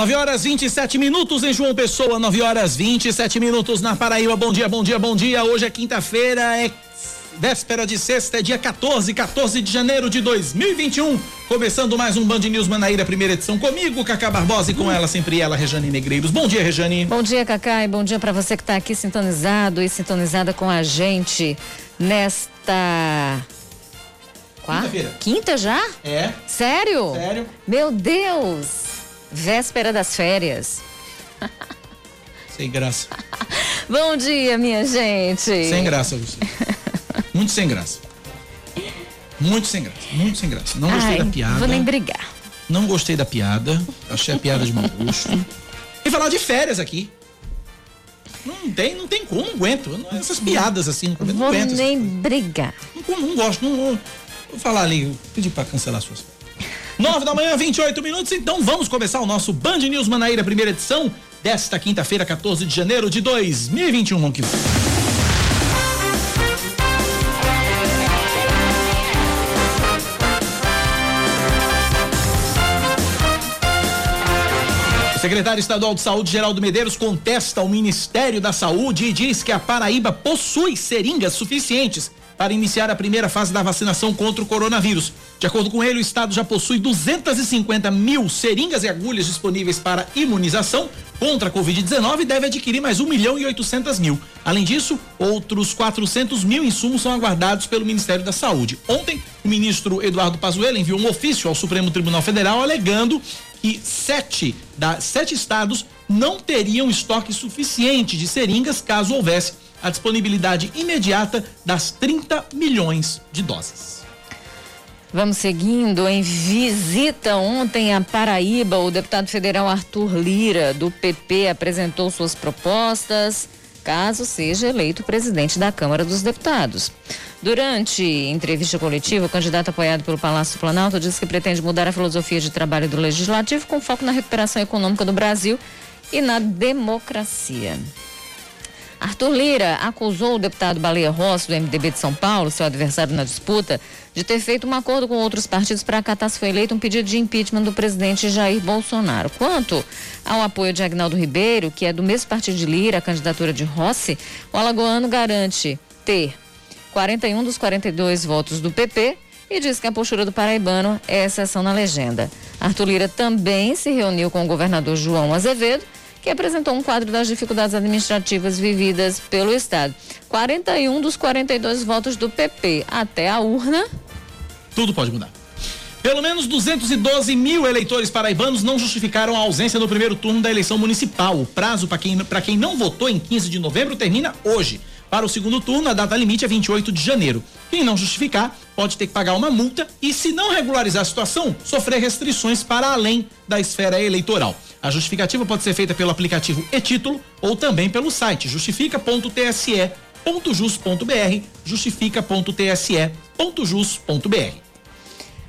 9 horas 27 minutos em João Pessoa, 9 horas 27 minutos na Paraíba. Bom dia, bom dia, bom dia. Hoje é quinta-feira, é véspera de sexta, é dia 14, 14 de janeiro de 2021. Começando mais um Band News Manaíra, primeira edição comigo, Cacá Barbosa e com ela sempre ela, Rejane Negreiros. Bom dia, Rejane. Bom dia, Cacá, e bom dia para você que está aqui sintonizado e sintonizada com a gente nesta Quinta-feira. Quinta já? É. Sério? Sério. Meu Deus. Véspera das férias. Sem graça. Bom dia, minha gente. Sem graça, você. Muito sem graça. Muito sem graça. Muito sem graça. Não gostei Ai, da piada. Vou nem brigar. Não gostei da piada. Achei a piada de mau gosto. E falar de férias aqui. Não tem, não tem como, não aguento. Essas piadas assim, não vou aguento. nem brigar. Não, não gosto, não, não. Vou falar ali, pedir pra cancelar suas. 9 da manhã, 28 minutos. Então vamos começar o nosso Band News Manaíra, primeira edição desta quinta-feira, 14 de janeiro de 2021. Vamos que O secretário estadual de Saúde, Geraldo Medeiros, contesta o Ministério da Saúde e diz que a Paraíba possui seringas suficientes para iniciar a primeira fase da vacinação contra o coronavírus. De acordo com ele, o estado já possui 250 mil seringas e agulhas disponíveis para imunização contra a Covid-19 e deve adquirir mais 1 milhão e 800 mil. Além disso, outros 400 mil insumos são aguardados pelo Ministério da Saúde. Ontem, o ministro Eduardo Pazuello enviou um ofício ao Supremo Tribunal Federal alegando que sete, da, sete estados não teriam estoque suficiente de seringas caso houvesse a disponibilidade imediata das 30 milhões de doses. Vamos seguindo. Em visita ontem à Paraíba, o deputado federal Arthur Lira, do PP, apresentou suas propostas caso seja eleito presidente da Câmara dos Deputados. Durante entrevista coletiva, o candidato apoiado pelo Palácio do Planalto disse que pretende mudar a filosofia de trabalho do Legislativo com foco na recuperação econômica do Brasil e na democracia. Arthur Lira acusou o deputado Baleia Rossi, do MDB de São Paulo, seu adversário na disputa, de ter feito um acordo com outros partidos para acatar, se foi eleito, um pedido de impeachment do presidente Jair Bolsonaro. Quanto ao apoio de Agnaldo Ribeiro, que é do mesmo partido de Lira, a candidatura de Rossi, o alagoano garante ter 41 dos 42 votos do PP e diz que a postura do paraibano é exceção na legenda. Arthur Lira também se reuniu com o governador João Azevedo que apresentou um quadro das dificuldades administrativas vividas pelo Estado. 41 dos 42 votos do PP até a urna. Tudo pode mudar. Pelo menos 212 mil eleitores paraibanos não justificaram a ausência no primeiro turno da eleição municipal. O prazo para quem, quem não votou em 15 de novembro termina hoje. Para o segundo turno, a data limite é 28 de janeiro. Quem não justificar pode ter que pagar uma multa e, se não regularizar a situação, sofrer restrições para além da esfera eleitoral. A justificativa pode ser feita pelo aplicativo e-título ou também pelo site justifica.tse.jus.br, justifica.tse.jus.br.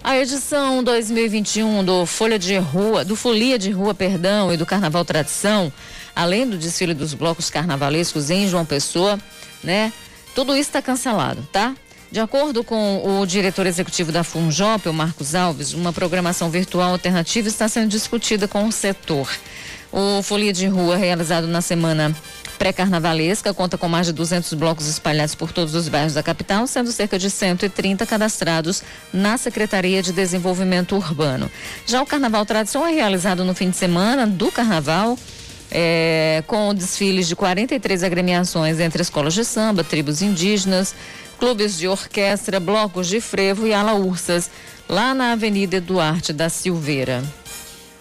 A edição 2021 do Folha de Rua, do Folia de Rua, perdão, e do Carnaval Tradição, além do desfile dos blocos carnavalescos em João Pessoa, né? Tudo isso está cancelado, tá? De acordo com o diretor executivo da FUNJOP, o Marcos Alves, uma programação virtual alternativa está sendo discutida com o setor. O Folia de Rua, realizado na semana pré-carnavalesca, conta com mais de 200 blocos espalhados por todos os bairros da capital, sendo cerca de 130 cadastrados na Secretaria de Desenvolvimento Urbano. Já o Carnaval Tradição é realizado no fim de semana do Carnaval, é, com desfiles de 43 agremiações entre escolas de samba, tribos indígenas, clubes de orquestra, blocos de frevo e alaúrsas, lá na Avenida Duarte da Silveira.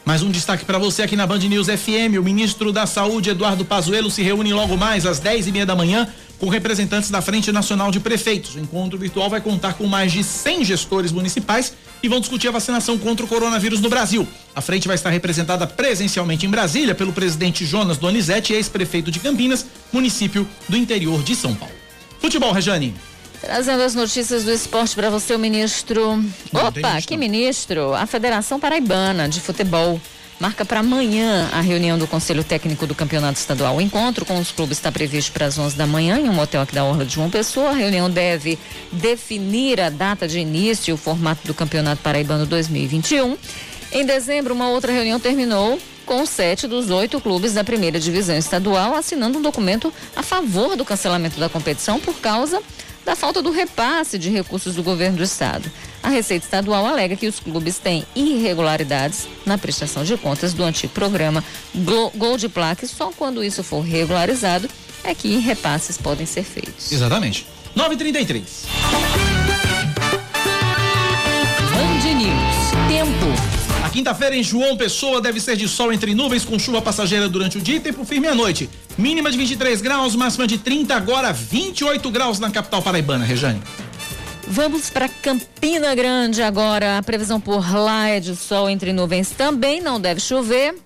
Mais um destaque para você aqui na Band News FM. O ministro da Saúde, Eduardo Pazuello, se reúne logo mais às 10 e meia da manhã com representantes da Frente Nacional de Prefeitos. O encontro virtual vai contar com mais de 100 gestores municipais e vão discutir a vacinação contra o coronavírus no Brasil. A frente vai estar representada presencialmente em Brasília pelo presidente Jonas Donizete, ex-prefeito de Campinas, município do interior de São Paulo. Futebol, Rejane. Trazendo as notícias do esporte para você, o ministro. Não, Opa, que ministro? A Federação Paraibana de Futebol marca para amanhã a reunião do Conselho Técnico do Campeonato Estadual. O encontro com os clubes está previsto para as 11 da manhã em um hotel aqui da Orla de João Pessoa. A reunião deve definir a data de início e o formato do Campeonato Paraibano 2021. Em dezembro, uma outra reunião terminou com sete dos oito clubes da primeira divisão estadual assinando um documento a favor do cancelamento da competição por causa da falta do repasse de recursos do governo do estado. A Receita Estadual alega que os clubes têm irregularidades na prestação de contas do antigo programa Gol de Plaque. Só quando isso for regularizado é que repasses podem ser feitos. Exatamente. 933. Quinta-feira em João Pessoa deve ser de sol entre nuvens com chuva passageira durante o dia e tempo firme à noite. Mínima de 23 graus, máxima de 30, agora 28 graus na capital paraibana, Rejane. Vamos para Campina Grande agora. A previsão por lá é de sol entre nuvens também, não deve chover.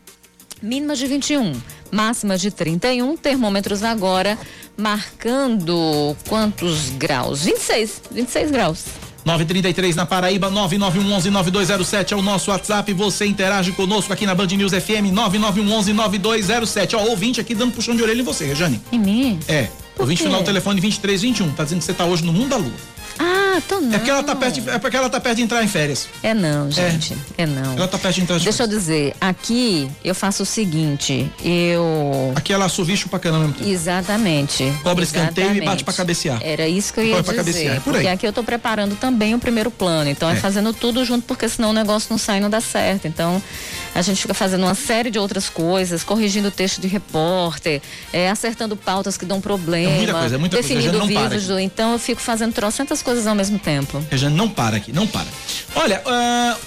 Mínima de 21, máxima de 31. Termômetros agora marcando quantos graus? 26, 26 graus. 933 na Paraíba, 991119207 é o nosso WhatsApp. Você interage conosco aqui na Band News FM, 991119207. Ó, ouvinte aqui dando puxão de orelha em você, Rejane. Em mim? É. Por ouvinte final do telefone 2321. Tá dizendo que você tá hoje no mundo da lua. Ah, tô não. É porque ela tá perto de, é porque ela tá perto de entrar em férias. É não, gente. É, é não. Ela tá perto de entrar de Deixa férias. eu dizer, aqui eu faço o seguinte, eu Aqui ela assovia pra caramba. Exatamente. Cobra escanteio e bate pra cabecear. Era isso que eu ia dizer. Cabecear. É por aí. Porque aqui eu tô preparando também o primeiro plano, então é. é fazendo tudo junto porque senão o negócio não sai e não dá certo. Então, a gente fica fazendo uma série de outras coisas, corrigindo texto de repórter, é, acertando pautas que dão problema, é muita coisa, é muita definindo coisa. vídeos. Do, então eu fico fazendo trocentas coisas ao mesmo tempo. Rejane, não para aqui, não para. Olha, uh,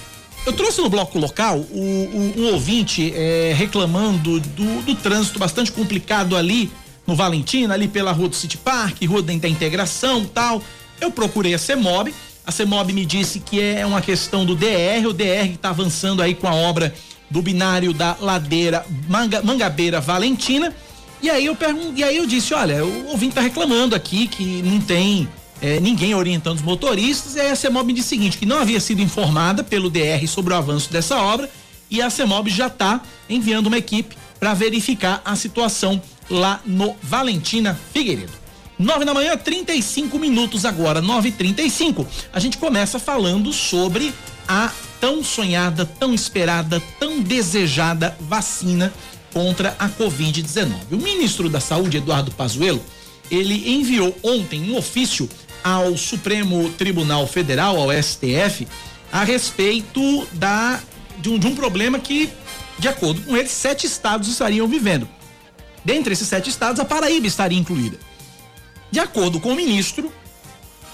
eu trouxe no bloco local o, o, um ouvinte é, reclamando do, do trânsito bastante complicado ali no Valentina, ali pela rua do City Park, rua da Integração tal. Eu procurei a CEMOB, a CEMOB me disse que é uma questão do DR, o DR está avançando aí com a obra do binário da ladeira Manga, Mangabeira Valentina. E aí eu pergun e aí eu disse, olha, o ouvinte tá reclamando aqui que não tem é, ninguém orientando os motoristas. E aí a CEMOB disse o seguinte, que não havia sido informada pelo DR sobre o avanço dessa obra e a CEMOB já está enviando uma equipe para verificar a situação lá no Valentina Figueiredo. 9 da manhã, 35 minutos agora, 9h35. A gente começa falando sobre a tão sonhada, tão esperada, tão desejada vacina contra a Covid-19. O ministro da Saúde, Eduardo Pazuello, ele enviou ontem um ofício ao Supremo Tribunal Federal, ao STF, a respeito da de um, de um problema que, de acordo com ele, sete estados estariam vivendo. Dentre esses sete estados, a Paraíba estaria incluída. De acordo com o ministro,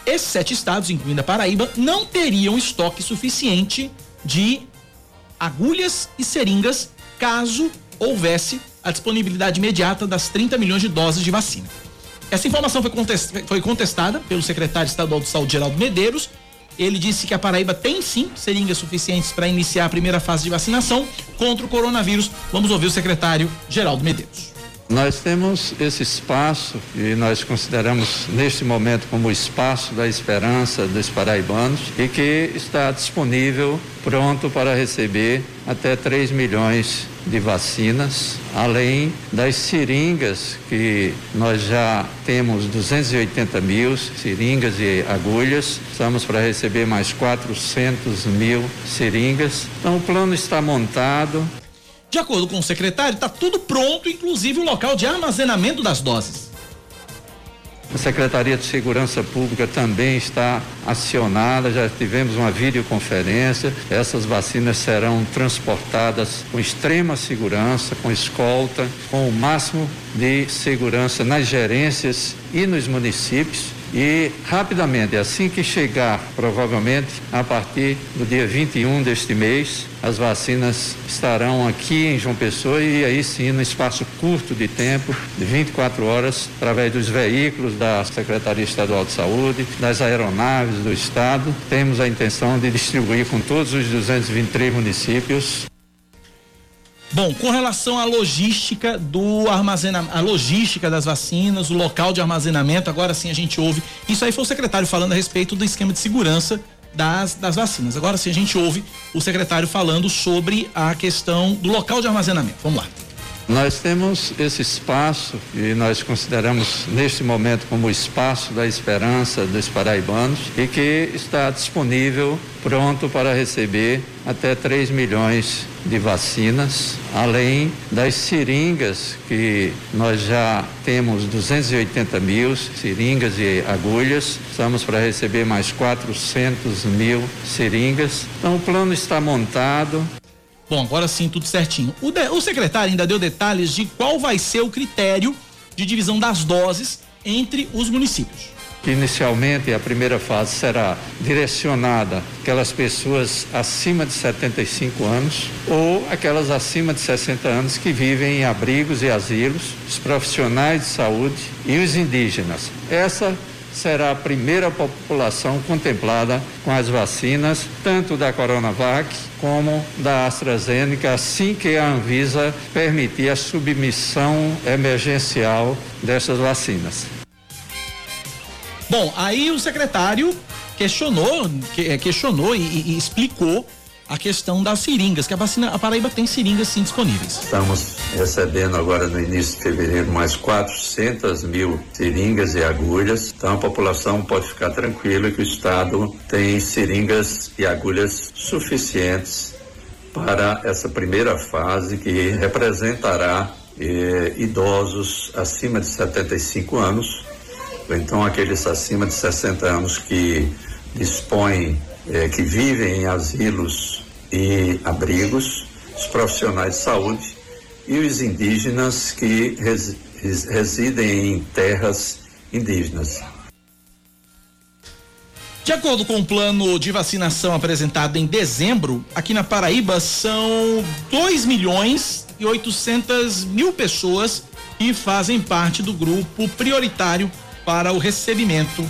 esses sete estados, incluindo a Paraíba, não teriam estoque suficiente de agulhas e seringas caso houvesse a disponibilidade imediata das 30 milhões de doses de vacina. Essa informação foi contestada pelo secretário estadual de saúde, Geraldo Medeiros. Ele disse que a Paraíba tem sim seringas suficientes para iniciar a primeira fase de vacinação contra o coronavírus. Vamos ouvir o secretário Geraldo Medeiros. Nós temos esse espaço e nós consideramos neste momento como o espaço da esperança dos paraibanos e que está disponível, pronto para receber até 3 milhões de vacinas, além das seringas que nós já temos 280 mil seringas e agulhas, estamos para receber mais 400 mil seringas. Então o plano está montado, de acordo com o secretário, está tudo pronto, inclusive o local de armazenamento das doses. A Secretaria de Segurança Pública também está acionada, já tivemos uma videoconferência. Essas vacinas serão transportadas com extrema segurança, com escolta, com o máximo de segurança nas gerências e nos municípios e rapidamente, assim que chegar, provavelmente a partir do dia 21 deste mês, as vacinas estarão aqui em João Pessoa e aí sim, no espaço curto de tempo, de 24 horas, através dos veículos da Secretaria Estadual de Saúde, das aeronaves do Estado, temos a intenção de distribuir com todos os 223 municípios Bom, com relação à logística do armazenamento, a logística das vacinas, o local de armazenamento, agora sim a gente ouve. Isso aí foi o secretário falando a respeito do esquema de segurança das, das vacinas. Agora sim a gente ouve o secretário falando sobre a questão do local de armazenamento. Vamos lá. Nós temos esse espaço e nós consideramos neste momento como o espaço da esperança dos paraibanos e que está disponível, pronto para receber até 3 milhões de vacinas, além das seringas que nós já temos 280 mil seringas e agulhas, estamos para receber mais 400 mil seringas. Então o plano está montado. Bom, agora sim, tudo certinho. O, de, o secretário ainda deu detalhes de qual vai ser o critério de divisão das doses entre os municípios. Inicialmente, a primeira fase será direcionada aquelas pessoas acima de 75 anos ou aquelas acima de 60 anos que vivem em abrigos e asilos, os profissionais de saúde e os indígenas. Essa será a primeira população contemplada com as vacinas, tanto da Coronavac como da AstraZeneca, assim que a Anvisa permitir a submissão emergencial dessas vacinas. Bom, aí o secretário questionou, eh, questionou e, e explicou a questão das seringas, que a vacina, a Paraíba tem seringas sim disponíveis. Estamos recebendo agora no início de fevereiro mais 400 mil seringas e agulhas, então a população pode ficar tranquila que o Estado tem seringas e agulhas suficientes para essa primeira fase que representará eh, idosos acima de 75 anos, ou então aqueles acima de 60 anos que dispõem é, que vivem em asilos e abrigos, os profissionais de saúde e os indígenas que res, residem em terras indígenas. De acordo com o plano de vacinação apresentado em dezembro, aqui na Paraíba são 2 milhões e 800 mil pessoas que fazem parte do grupo prioritário para o recebimento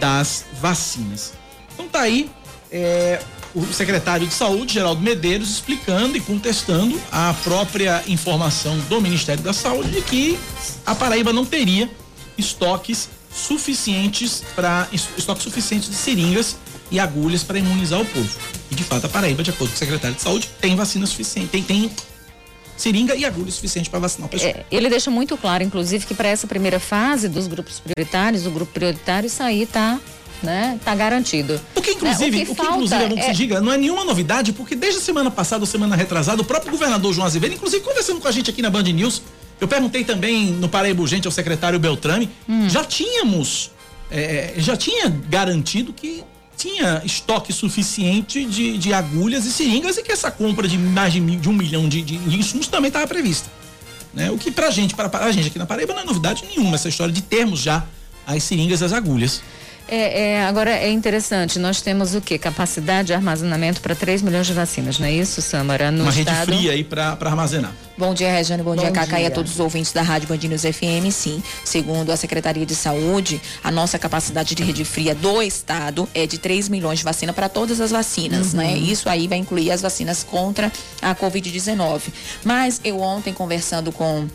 das vacinas. Então tá aí é, o secretário de Saúde, Geraldo Medeiros, explicando e contestando a própria informação do Ministério da Saúde de que a Paraíba não teria estoques suficientes para estoque suficiente de seringas e agulhas para imunizar o povo. E de fato a Paraíba, de acordo com o secretário de Saúde, tem vacina suficiente, tem, tem seringa e agulha suficiente para vacinar o pessoal. É, ele deixa muito claro, inclusive, que para essa primeira fase dos grupos prioritários, o grupo prioritário, aí está né? Tá garantido. O que inclusive, é, o que, o que inclusive é bom que é... se diga, não é nenhuma novidade, porque desde a semana passada ou semana retrasada, o próprio governador João Azevedo, inclusive conversando com a gente aqui na Band News, eu perguntei também no Paraíba Urgente ao secretário Beltrame, hum. já tínhamos, é, já tinha garantido que tinha estoque suficiente de, de agulhas e seringas e que essa compra de mais de, de um milhão de, de, de insumos também estava prevista. Né? O que pra gente, para a gente aqui na Paraíba não é novidade nenhuma essa história de termos já as seringas e as agulhas. É, é, agora é interessante, nós temos o que? Capacidade de armazenamento para 3 milhões de vacinas, não é isso, Samara? No Uma estado... rede fria aí para armazenar. Bom dia, Regiane. Bom, Bom dia, Cacá, e a todos os ouvintes da Rádio Band News FM. Sim, segundo a Secretaria de Saúde, a nossa capacidade de rede fria do estado é de 3 milhões de vacina para todas as vacinas, né? uhum. né? Isso aí vai incluir as vacinas contra a Covid-19. Mas eu ontem, conversando com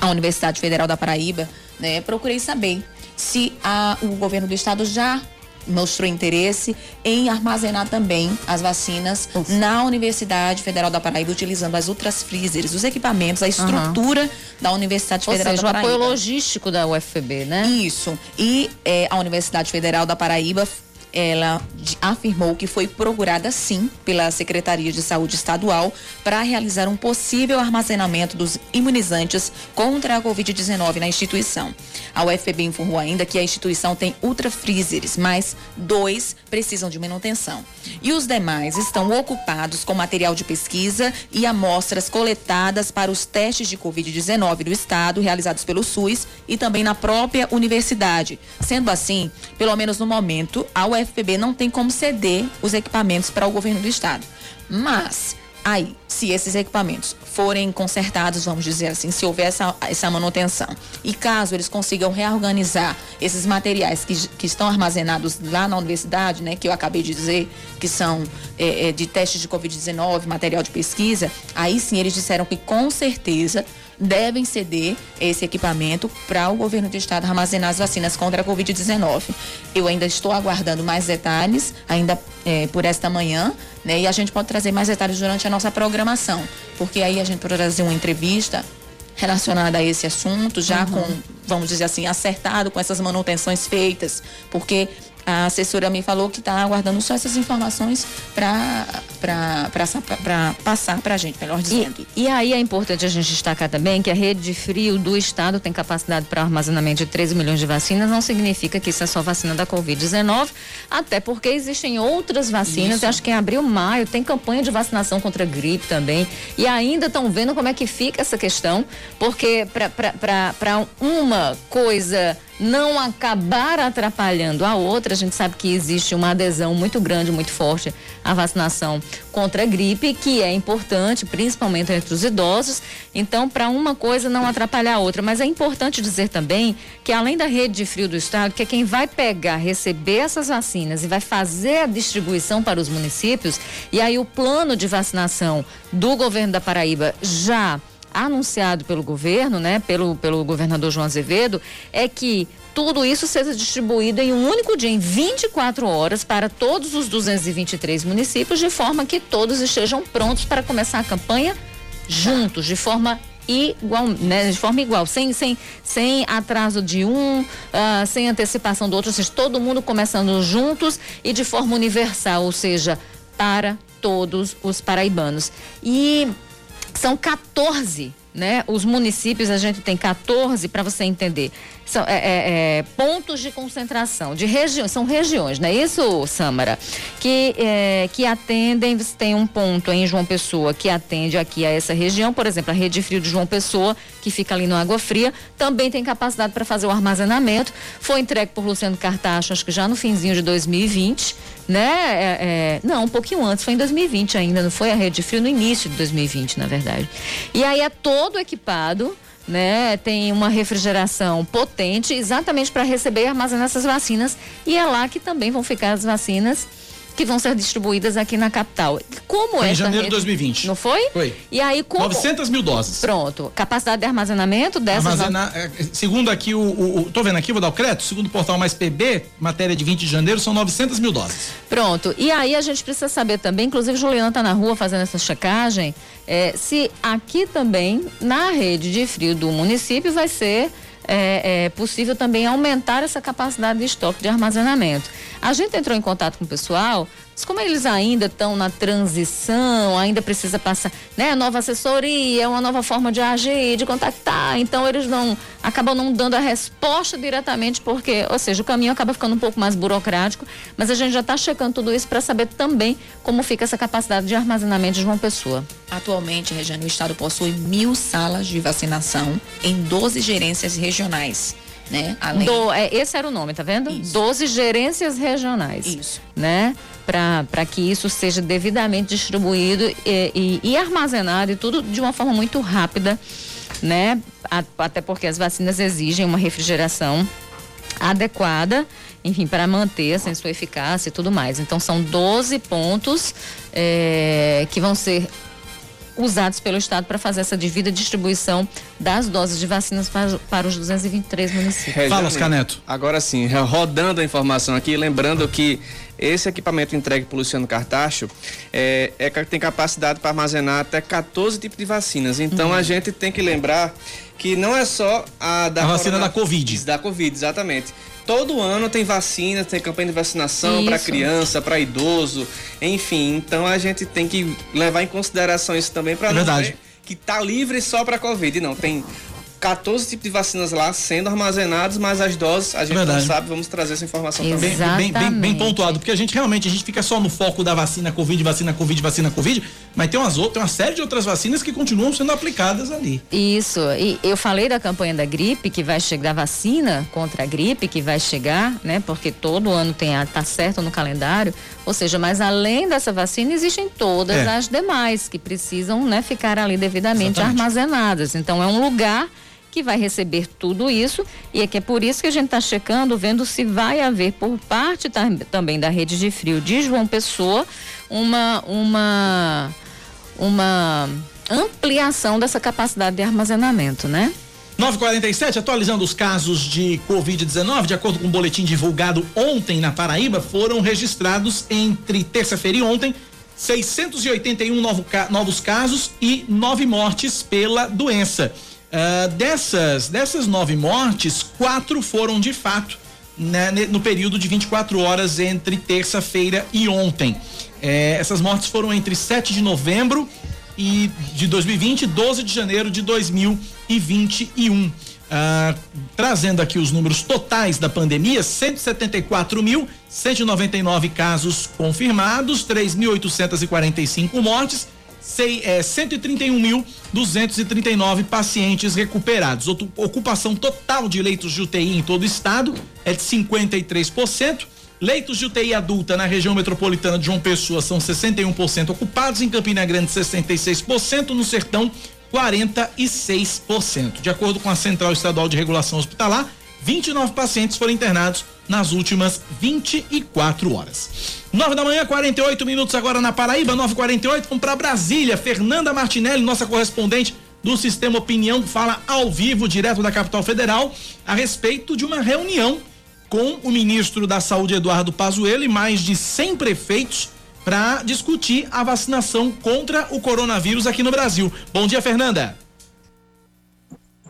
a Universidade Federal da Paraíba, né, procurei saber se a, o governo do estado já mostrou interesse em armazenar também as vacinas Ufa. na Universidade Federal da Paraíba, utilizando as ultras freezers, os equipamentos, a estrutura uhum. da Universidade Ou Federal seja, da Paraíba. o apoio logístico da UFPB, né? Isso. E é, a Universidade Federal da Paraíba ela afirmou que foi procurada sim pela Secretaria de Saúde Estadual para realizar um possível armazenamento dos imunizantes contra a Covid-19 na instituição. A UFPB informou ainda que a instituição tem ultra freezers, mas dois precisam de manutenção. E os demais estão ocupados com material de pesquisa e amostras coletadas para os testes de Covid-19 do estado, realizados pelo SUS e também na própria universidade. Sendo assim, pelo menos no momento, a UFPB UFPB não tem como ceder os equipamentos para o governo do estado. Mas, aí, se esses equipamentos forem consertados, vamos dizer assim, se houver essa, essa manutenção, e caso eles consigam reorganizar esses materiais que, que estão armazenados lá na universidade, né, que eu acabei de dizer, que são é, é, de testes de Covid-19, material de pesquisa, aí sim eles disseram que com certeza devem ceder esse equipamento para o governo do estado armazenar as vacinas contra a Covid-19. Eu ainda estou aguardando mais detalhes, ainda é, por esta manhã, né? E a gente pode trazer mais detalhes durante a nossa programação, porque aí a gente pode trazer uma entrevista relacionada a esse assunto, já uhum. com, vamos dizer assim, acertado com essas manutenções feitas, porque a assessora me falou que está aguardando só essas informações para passar para a gente, melhor dizendo. E, e, aí é importante a gente destacar também que a rede de frio do estado tem capacidade para armazenamento de 13 milhões de vacinas, não significa que isso é só vacina da Covid-19, até porque existem outras vacinas, acho que em abril, maio, tem campanha de vacinação contra gripe também, e ainda estão vendo como é que fica essa questão, porque para uma coisa não acabar atrapalhando a outra, a gente sabe que existe uma adesão muito grande, muito forte à vacinação contra a gripe, que é importante, principalmente entre os idosos. Então, para uma coisa não atrapalhar a outra. Mas é importante dizer também que, além da rede de frio do estado, que é quem vai pegar, receber essas vacinas e vai fazer a distribuição para os municípios, e aí o plano de vacinação do governo da Paraíba já anunciado pelo governo, né, pelo, pelo governador João Azevedo, é que tudo isso seja distribuído em um único dia, em 24 horas, para todos os 223 municípios, de forma que todos estejam prontos para começar a campanha juntos, de forma igual, né, de forma igual, sem, sem, sem atraso de um, uh, sem antecipação do outro, ou seja, todo mundo começando juntos e de forma universal, ou seja, para todos os paraibanos. E são 14, né? Os municípios, a gente tem 14 para você entender. São é, é, é, pontos de concentração, de regiões, são regiões, não é isso, Samara? Que, é, que atendem, você tem um ponto em João Pessoa que atende aqui a essa região, por exemplo, a Rede Frio de João Pessoa, que fica ali no Água Fria, também tem capacidade para fazer o armazenamento. Foi entregue por Luciano Cartacho, acho que já no finzinho de 2020, né? É, é, não, um pouquinho antes, foi em 2020 ainda, não foi a Rede Frio, no início de 2020, na verdade. E aí é todo equipado né? Tem uma refrigeração potente exatamente para receber e armazenar essas vacinas e é lá que também vão ficar as vacinas que vão ser distribuídas aqui na capital. Como foi em janeiro de 2020. Não foi? Foi. E aí como 900 mil doses. Pronto. Capacidade de armazenamento dessas. Armazenar, é, segundo aqui o, o, o, tô vendo aqui, vou dar o crédito. Segundo o portal Mais PB, matéria de 20 de janeiro, são 900 mil doses. Pronto. E aí a gente precisa saber também, inclusive Juliana está na rua fazendo essa checagem, é, se aqui também na rede de frio do município vai ser é, é, possível também aumentar essa capacidade de estoque de armazenamento. A gente entrou em contato com o pessoal, mas como eles ainda estão na transição, ainda precisa passar, né, nova assessoria, uma nova forma de agir, de contactar, então eles não acabam não dando a resposta diretamente porque, ou seja, o caminho acaba ficando um pouco mais burocrático, mas a gente já está checando tudo isso para saber também como fica essa capacidade de armazenamento de uma pessoa. Atualmente, Regiane, o estado possui mil salas de vacinação em 12 gerências regionais né? Além... Do, é, esse era o nome, tá vendo? Isso. 12 gerências regionais. Isso. Né? Para que isso seja devidamente distribuído e, e, e, armazenado e tudo de uma forma muito rápida, né? A, até porque as vacinas exigem uma refrigeração adequada, enfim, para manter assim, sua eficácia e tudo mais. Então são 12 pontos é, que vão ser usados pelo Estado para fazer essa devida distribuição das doses de vacinas para, para os 223 municípios. Fala, Caneto. Agora sim, rodando a informação aqui, lembrando que esse equipamento entregue pelo Luciano Cartacho é, é, tem capacidade para armazenar até 14 tipos de vacinas. Então uhum. a gente tem que lembrar que não é só a da a vacina da Covid. Da Covid, exatamente. Todo ano tem vacina, tem campanha de vacinação para criança, para idoso, enfim. Então a gente tem que levar em consideração isso também para é não ver que tá livre só para Covid. Não, tem 14 tipos de vacinas lá sendo armazenados, mas as doses a gente Verdade. não sabe, vamos trazer essa informação Exatamente. também. Bem, bem, bem, pontuado, porque a gente realmente a gente fica só no foco da vacina Covid, vacina Covid, vacina Covid, mas tem umas outras, tem uma série de outras vacinas que continuam sendo aplicadas ali. Isso, e eu falei da campanha da gripe que vai chegar, da vacina contra a gripe que vai chegar, né? Porque todo ano tem a, tá certo no calendário, ou seja, mas além dessa vacina existem todas é. as demais que precisam, né, ficar ali devidamente Exatamente. armazenadas. Então é um lugar que vai receber tudo isso e é que é por isso que a gente está checando, vendo se vai haver por parte também da rede de frio de João Pessoa uma uma uma ampliação dessa capacidade de armazenamento, né? 947, atualizando os casos de Covid-19, de acordo com o um boletim divulgado ontem na Paraíba, foram registrados entre terça-feira e ontem 681 novo, novos casos e nove mortes pela doença. Uh, dessas, dessas nove mortes, quatro foram de fato né, no período de 24 horas entre terça-feira e ontem. É, essas mortes foram entre 7 de novembro e de 2020 e 12 de janeiro de 2021. Ah, trazendo aqui os números totais da pandemia: 174.199 casos confirmados, 3.845 mortes, 131.239 pacientes recuperados. Ocupação total de leitos de UTI em todo o estado é de 53%. Leitos de UTI adulta na região metropolitana de João Pessoa são 61% ocupados, em Campina Grande 66%, no Sertão 46%. De acordo com a Central Estadual de Regulação Hospitalar, 29 pacientes foram internados nas últimas 24 horas. 9 da manhã, 48 minutos agora na Paraíba, 9:48. Vamos para Brasília. Fernanda Martinelli, nossa correspondente do Sistema Opinião, fala ao vivo, direto da capital federal, a respeito de uma reunião com o ministro da Saúde, Eduardo Pazuello, e mais de 100 prefeitos para discutir a vacinação contra o coronavírus aqui no Brasil. Bom dia, Fernanda.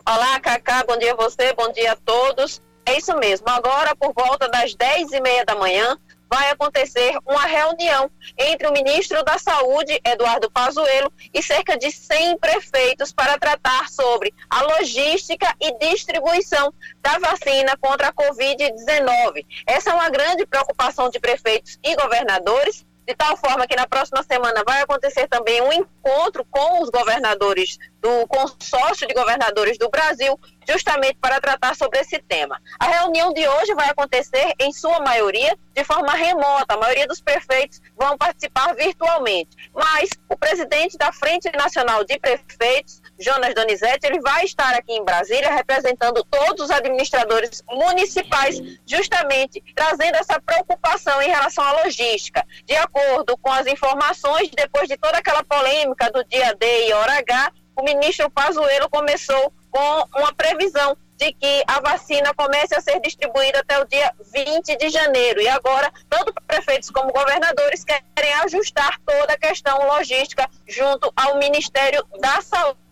Olá, Cacá, bom dia a você, bom dia a todos. É isso mesmo, agora por volta das 10 e meia da manhã, vai acontecer uma reunião entre o ministro da Saúde, Eduardo Pazuello, e cerca de 100 prefeitos para tratar sobre a logística e distribuição da vacina contra a Covid-19. Essa é uma grande preocupação de prefeitos e governadores de tal forma que na próxima semana vai acontecer também um encontro com os governadores do consórcio de governadores do Brasil, justamente para tratar sobre esse tema. A reunião de hoje vai acontecer, em sua maioria, de forma remota. A maioria dos prefeitos vão participar virtualmente. Mas o presidente da Frente Nacional de Prefeitos, Jonas Donizete, ele vai estar aqui em Brasília representando todos os administradores municipais, justamente trazendo essa preocupação em relação à logística. De acordo com as informações, depois de toda aquela polêmica do dia D e hora H, o ministro Pazuello começou com uma previsão de que a vacina comece a ser distribuída até o dia 20 de janeiro. E agora, tanto prefeitos como governadores querem ajustar toda a questão logística junto ao Ministério da Saúde.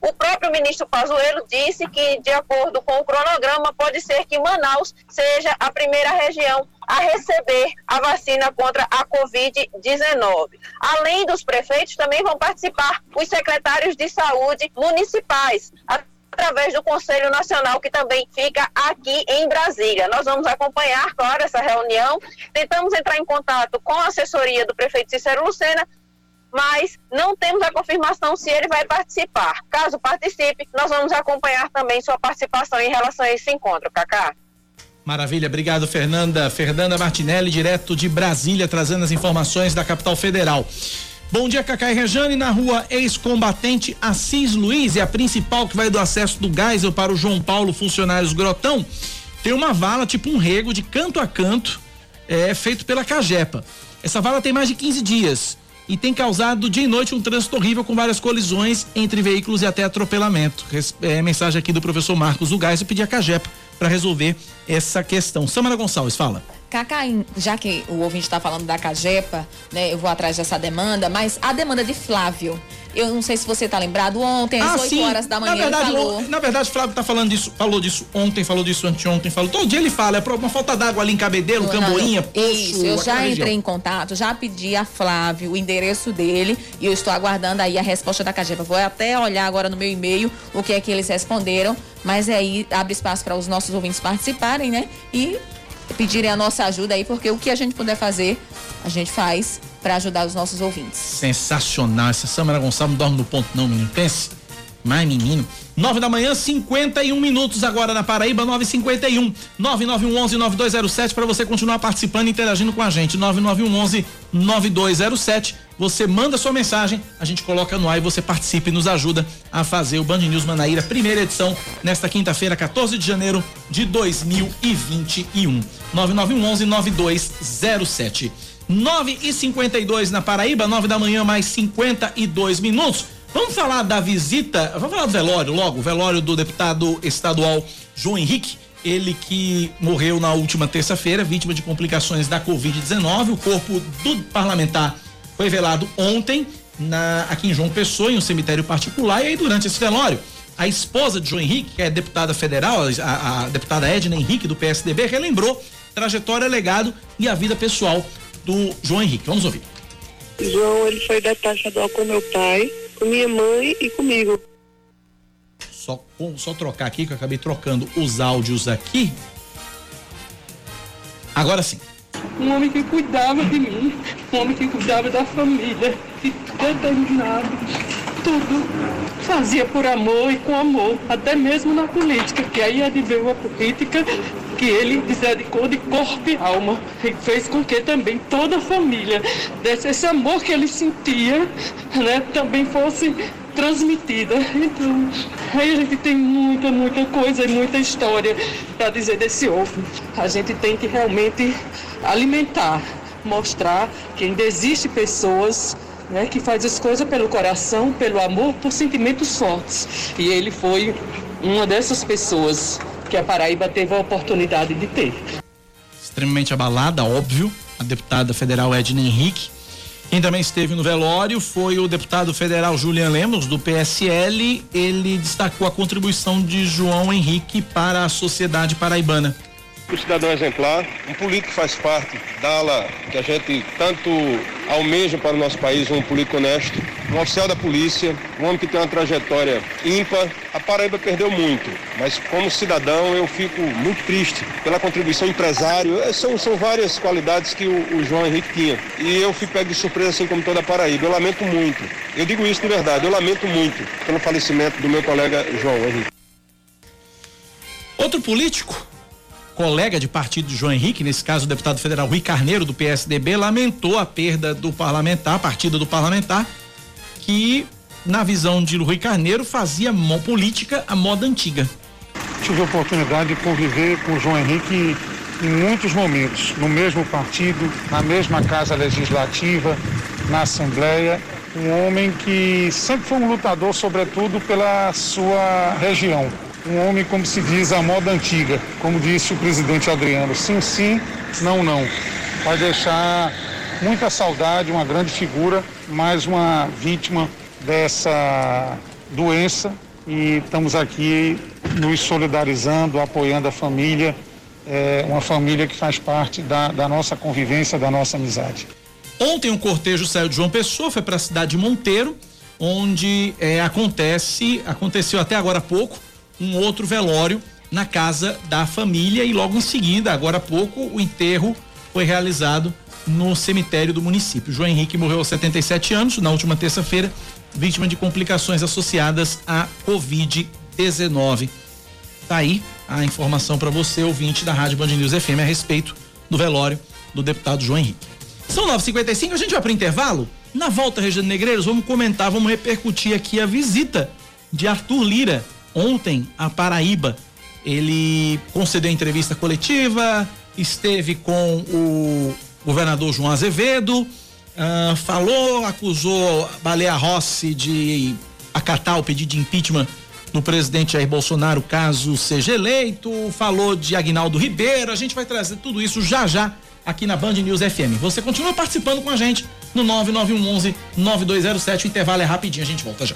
O próprio ministro Pazuello disse que, de acordo com o cronograma, pode ser que Manaus seja a primeira região a receber a vacina contra a Covid-19. Além dos prefeitos, também vão participar os secretários de saúde municipais através do Conselho Nacional, que também fica aqui em Brasília. Nós vamos acompanhar, claro, essa reunião. Tentamos entrar em contato com a assessoria do prefeito Cícero Lucena, mas não temos a confirmação se ele vai participar. Caso participe, nós vamos acompanhar também sua participação em relação a esse encontro, Cacá. Maravilha, obrigado Fernanda. Fernanda Martinelli, direto de Brasília, trazendo as informações da capital federal. Bom dia, Cacá e Rejane, na rua ex-combatente Assis Luiz, é a principal que vai do acesso do Geisel para o João Paulo Funcionários Grotão. Tem uma vala, tipo um rego, de canto a canto, é feito pela Cagepa. Essa vala tem mais de 15 dias e tem causado dia e noite um trânsito horrível com várias colisões entre veículos e até atropelamento. É, mensagem aqui do professor Marcos Ugais, eu pedi a Cagepa para resolver essa questão. Samara Gonçalves, fala. Cacá, já que o ouvinte está falando da Cagepa, né, eu vou atrás dessa demanda, mas a demanda de Flávio, eu não sei se você está lembrado, ontem às ah, 8 sim. horas da manhã na verdade, ele falou. Na verdade, Flávio está falando disso, falou disso ontem, falou disso anteontem, falou. Todo dia ele fala, é uma falta d'água ali em Cabedelo, Camboinha, Poço, Isso, eu já entrei em contato, já pedi a Flávio o endereço dele e eu estou aguardando aí a resposta da Cagepa. Vou até olhar agora no meu e-mail o que é que eles responderam, mas aí abre espaço para os nossos ouvintes participarem, né? E pedirem a nossa ajuda aí, porque o que a gente puder fazer, a gente faz para ajudar os nossos ouvintes. Sensacional. Essa Samara Gonçalves não dorme no ponto, não, menino. Pense. Mas, menino. 9 da manhã, 51 minutos agora na Paraíba, 951 9911 9207 para você continuar participando e interagindo com a gente. 9911 9207. Você manda sua mensagem, a gente coloca no ar e você participa e nos ajuda a fazer o Band News Manaíra, primeira edição, nesta quinta-feira, 14 de janeiro de 2021. 9911 9207. 9 e 52 na Paraíba, 9 da manhã, mais 52 minutos. Vamos falar da visita, vamos falar do velório logo, o velório do deputado estadual João Henrique, ele que morreu na última terça-feira, vítima de complicações da Covid-19. O corpo do parlamentar foi velado ontem na, aqui em João Pessoa, em um cemitério particular, e aí durante esse velório A esposa de João Henrique, que é deputada federal, a, a deputada Edna Henrique, do PSDB, relembrou trajetória, legado e a vida pessoal do João Henrique. Vamos ouvir. João, ele foi deputado estadual com meu pai, com minha mãe e comigo. Só, só trocar aqui, que eu acabei trocando os áudios aqui. Agora sim. Um homem que cuidava de mim, um homem que cuidava da família, que determinado, tudo fazia por amor e com amor, até mesmo na política, que aí ver uma política que ele dedicou de corpo e alma e fez com que também toda a família desse esse amor que ele sentia, né, também fosse transmitida. Então, aí a gente tem muita, muita coisa e muita história para dizer desse ovo. A gente tem que realmente alimentar, mostrar que ainda existe pessoas né, que faz as coisas pelo coração, pelo amor, por sentimentos fortes. E ele foi uma dessas pessoas que a Paraíba teve a oportunidade de ter. Extremamente abalada, óbvio, a deputada federal Edna Henrique. Quem também esteve no velório foi o deputado federal Julian Lemos, do PSL. Ele destacou a contribuição de João Henrique para a sociedade paraibana um cidadão exemplar, um político que faz parte da ala que a gente tanto almeja para o nosso país, um político honesto, um oficial da polícia, um homem que tem uma trajetória ímpar. A Paraíba perdeu muito, mas como cidadão eu fico muito triste pela contribuição empresário. É, são, são várias qualidades que o, o João Henrique tinha. E eu fico pego de surpresa assim como toda a Paraíba. Eu lamento muito. Eu digo isso de verdade, eu lamento muito pelo falecimento do meu colega João Henrique. Outro político colega de partido de João Henrique, nesse caso o deputado federal Rui Carneiro, do PSDB, lamentou a perda do parlamentar, partida do parlamentar, que, na visão de Rui Carneiro, fazia política à moda antiga. Tive a oportunidade de conviver com o João Henrique em muitos momentos, no mesmo partido, na mesma casa legislativa, na Assembleia. Um homem que sempre foi um lutador, sobretudo, pela sua região um homem, como se diz, a moda antiga, como disse o presidente Adriano, sim, sim, não, não. Vai deixar muita saudade, uma grande figura, mais uma vítima dessa doença e estamos aqui nos solidarizando, apoiando a família, é, uma família que faz parte da, da nossa convivência, da nossa amizade. Ontem um cortejo saiu de João Pessoa, foi para a cidade de Monteiro, onde é, acontece, aconteceu até agora há pouco, um outro velório na casa da família e logo em seguida, agora há pouco, o enterro foi realizado no cemitério do município. João Henrique morreu aos 77 anos na última terça-feira, vítima de complicações associadas à Covid-19. Tá aí a informação para você, ouvinte da Rádio Band News FM, a respeito do velório do deputado João Henrique. São 9h55, a gente vai para intervalo. Na volta, Regina Negreiros, vamos comentar, vamos repercutir aqui a visita de Arthur Lira ontem a Paraíba. Ele concedeu entrevista coletiva, esteve com o governador João Azevedo, uh, falou, acusou Baleia Rossi de acatar o pedido de impeachment do presidente Jair Bolsonaro caso seja eleito, falou de Agnaldo Ribeiro. A gente vai trazer tudo isso já já aqui na Band News FM. Você continua participando com a gente no 9911 9207. O intervalo é rapidinho, a gente volta já.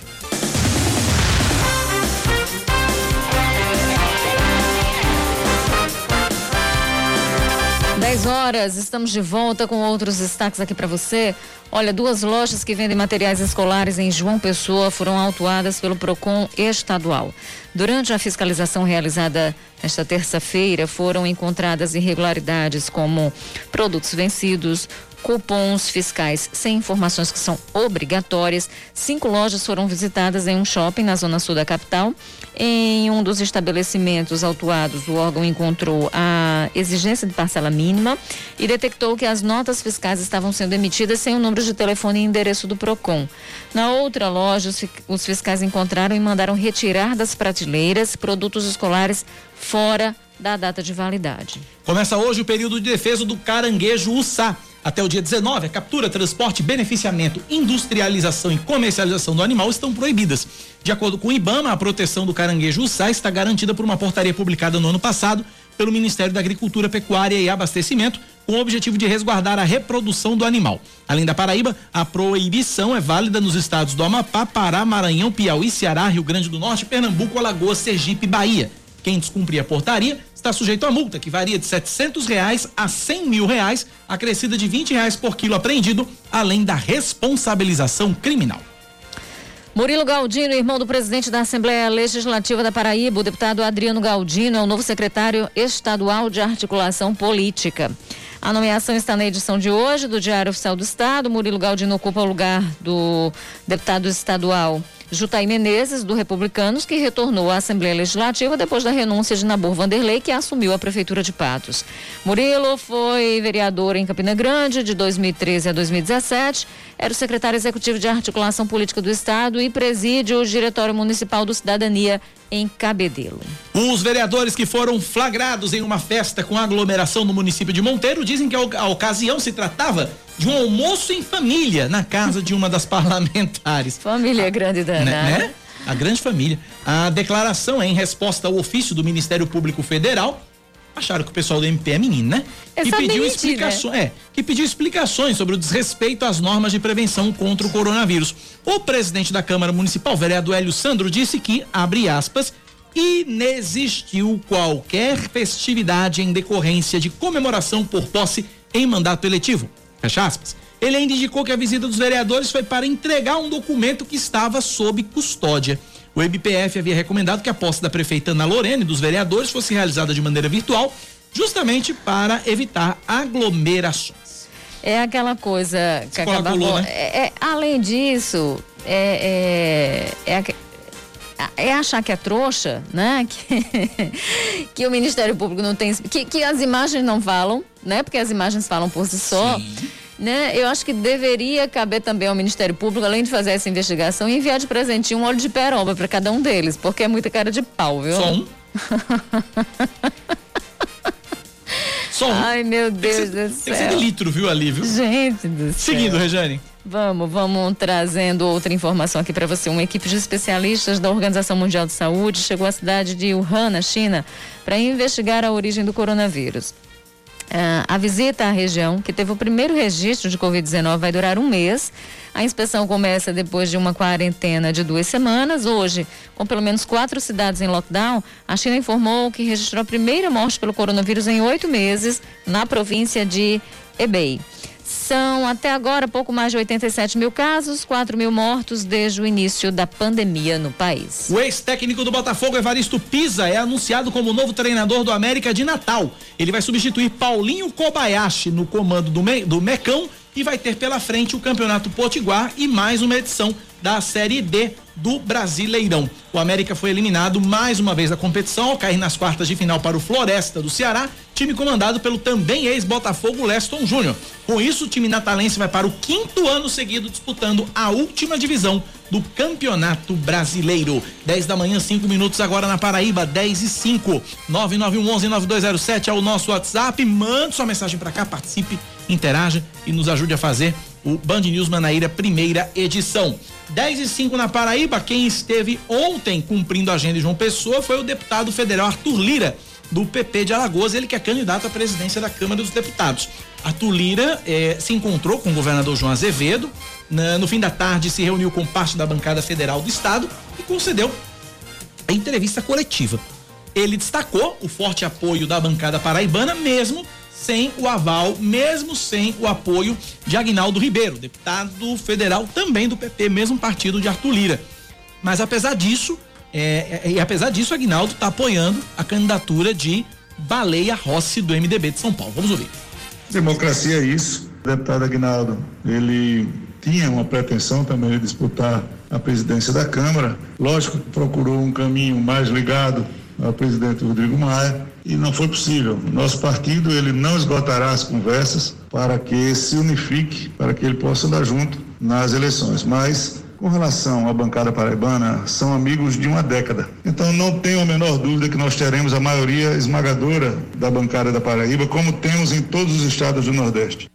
10 horas, estamos de volta com outros destaques aqui para você. Olha, duas lojas que vendem materiais escolares em João Pessoa foram autuadas pelo PROCON estadual. Durante a fiscalização realizada nesta terça-feira, foram encontradas irregularidades como produtos vencidos, cupons fiscais sem informações que são obrigatórias. Cinco lojas foram visitadas em um shopping na zona sul da capital. Em um dos estabelecimentos autuados, o órgão encontrou a exigência de parcela mínima e detectou que as notas fiscais estavam sendo emitidas sem o número de telefone e endereço do PROCON. Na outra loja, os fiscais encontraram e mandaram retirar das prateleiras produtos escolares fora da data de validade. Começa hoje o período de defesa do caranguejo Ussá. Até o dia 19, a captura, transporte, beneficiamento, industrialização e comercialização do animal estão proibidas. De acordo com o IBAMA, a proteção do caranguejo uçá está garantida por uma portaria publicada no ano passado pelo Ministério da Agricultura, Pecuária e Abastecimento, com o objetivo de resguardar a reprodução do animal. Além da Paraíba, a proibição é válida nos estados do Amapá, Pará, Maranhão, Piauí, Ceará, Rio Grande do Norte, Pernambuco, Alagoas, Sergipe e Bahia. Quem descumprir a portaria está sujeito a multa, que varia de setecentos reais a cem mil reais, acrescida de vinte reais por quilo apreendido, além da responsabilização criminal. Murilo Galdino, irmão do presidente da Assembleia Legislativa da Paraíba, o deputado Adriano Galdino, é o novo secretário estadual de articulação política. A nomeação está na edição de hoje do Diário Oficial do Estado. Murilo Galdino ocupa o lugar do deputado estadual Jutaí Menezes, do Republicanos, que retornou à Assembleia Legislativa depois da renúncia de Nabor Vanderlei, que assumiu a Prefeitura de Patos. Murilo foi vereador em Campina Grande de 2013 a 2017, era o secretário executivo de articulação política do Estado e preside o Diretório Municipal do Cidadania em Cabedelo. Os vereadores que foram flagrados em uma festa com aglomeração no município de Monteiro dizem que a ocasião se tratava de um almoço em família na casa de uma das parlamentares. Família a, grande da né, né? A grande família. A declaração é em resposta ao ofício do Ministério Público Federal acharam que o pessoal do MP é menino, né? que pediu explicações, é, que pediu explicações sobre o desrespeito às normas de prevenção contra o coronavírus. O presidente da Câmara Municipal, vereador Hélio Sandro, disse que, abre aspas, inexistiu qualquer festividade em decorrência de comemoração por posse em mandato eletivo. Fecha aspas. Ele ainda indicou que a visita dos vereadores foi para entregar um documento que estava sob custódia. O MPF havia recomendado que a posse da prefeita Ana Lorena e dos vereadores fosse realizada de maneira virtual, justamente para evitar aglomerações. É aquela coisa que acaba. Né? É, é, além disso, é, é, é, é, achar que é trouxa, né? Que, que o Ministério Público não tem. Que, que as imagens não falam, né? Porque as imagens falam por si só. Sim né? Eu acho que deveria caber também ao Ministério Público, além de fazer essa investigação, enviar de presentinho um óleo de peroba para cada um deles, porque é muita cara de pau, viu? Só um? Só um. Ai, meu Deus do céu. Tem que ser de litro, viu, ali, viu? Gente do céu. Seguindo, Rejane. Vamos, vamos trazendo outra informação aqui para você. Uma equipe de especialistas da Organização Mundial de Saúde chegou à cidade de Wuhan, na China, para investigar a origem do coronavírus. Uh, a visita à região, que teve o primeiro registro de Covid-19, vai durar um mês. A inspeção começa depois de uma quarentena de duas semanas. Hoje, com pelo menos quatro cidades em lockdown, a China informou que registrou a primeira morte pelo coronavírus em oito meses na província de Hebei. São até agora pouco mais de 87 mil casos, 4 mil mortos desde o início da pandemia no país. O ex-técnico do Botafogo, Evaristo Pisa, é anunciado como novo treinador do América de Natal. Ele vai substituir Paulinho Kobayashi no comando do, Me do Mecão e vai ter pela frente o Campeonato Potiguar e mais uma edição da Série D do Brasileirão. O América foi eliminado mais uma vez da competição ao cair nas quartas de final para o Floresta do Ceará, time comandado pelo também ex-Botafogo Leston Júnior. Com isso, o time natalense vai para o quinto ano seguido disputando a última divisão do Campeonato Brasileiro. 10 da manhã, 5 minutos agora na Paraíba, 10 e 5. 9911-9207 é o nosso WhatsApp. Mande sua mensagem para cá, participe, interaja e nos ajude a fazer o Band News Manaíra, primeira edição. 10 e 5 na Paraíba, quem esteve ontem cumprindo a agenda de João Pessoa foi o deputado federal Arthur Lira, do PP de Alagoas, ele que é candidato à presidência da Câmara dos Deputados. Arthur Lira eh, se encontrou com o governador João Azevedo, na, no fim da tarde se reuniu com parte da bancada federal do estado e concedeu a entrevista coletiva. Ele destacou o forte apoio da bancada paraibana, mesmo sem o aval, mesmo sem o apoio de Agnaldo Ribeiro, deputado federal também do PP, mesmo partido de Arthur Lira. Mas apesar disso, é, é, e apesar disso, Agnaldo está apoiando a candidatura de Baleia Rossi do MDB de São Paulo. Vamos ouvir. Democracia é isso. O deputado Agnaldo, ele tinha uma pretensão também de disputar a presidência da Câmara. Lógico que procurou um caminho mais ligado ao presidente Rodrigo Maia e não foi possível. Nosso partido ele não esgotará as conversas para que se unifique, para que ele possa andar junto nas eleições. Mas com relação à bancada paraibana, são amigos de uma década. Então não tenho a menor dúvida que nós teremos a maioria esmagadora da bancada da Paraíba, como temos em todos os estados do Nordeste.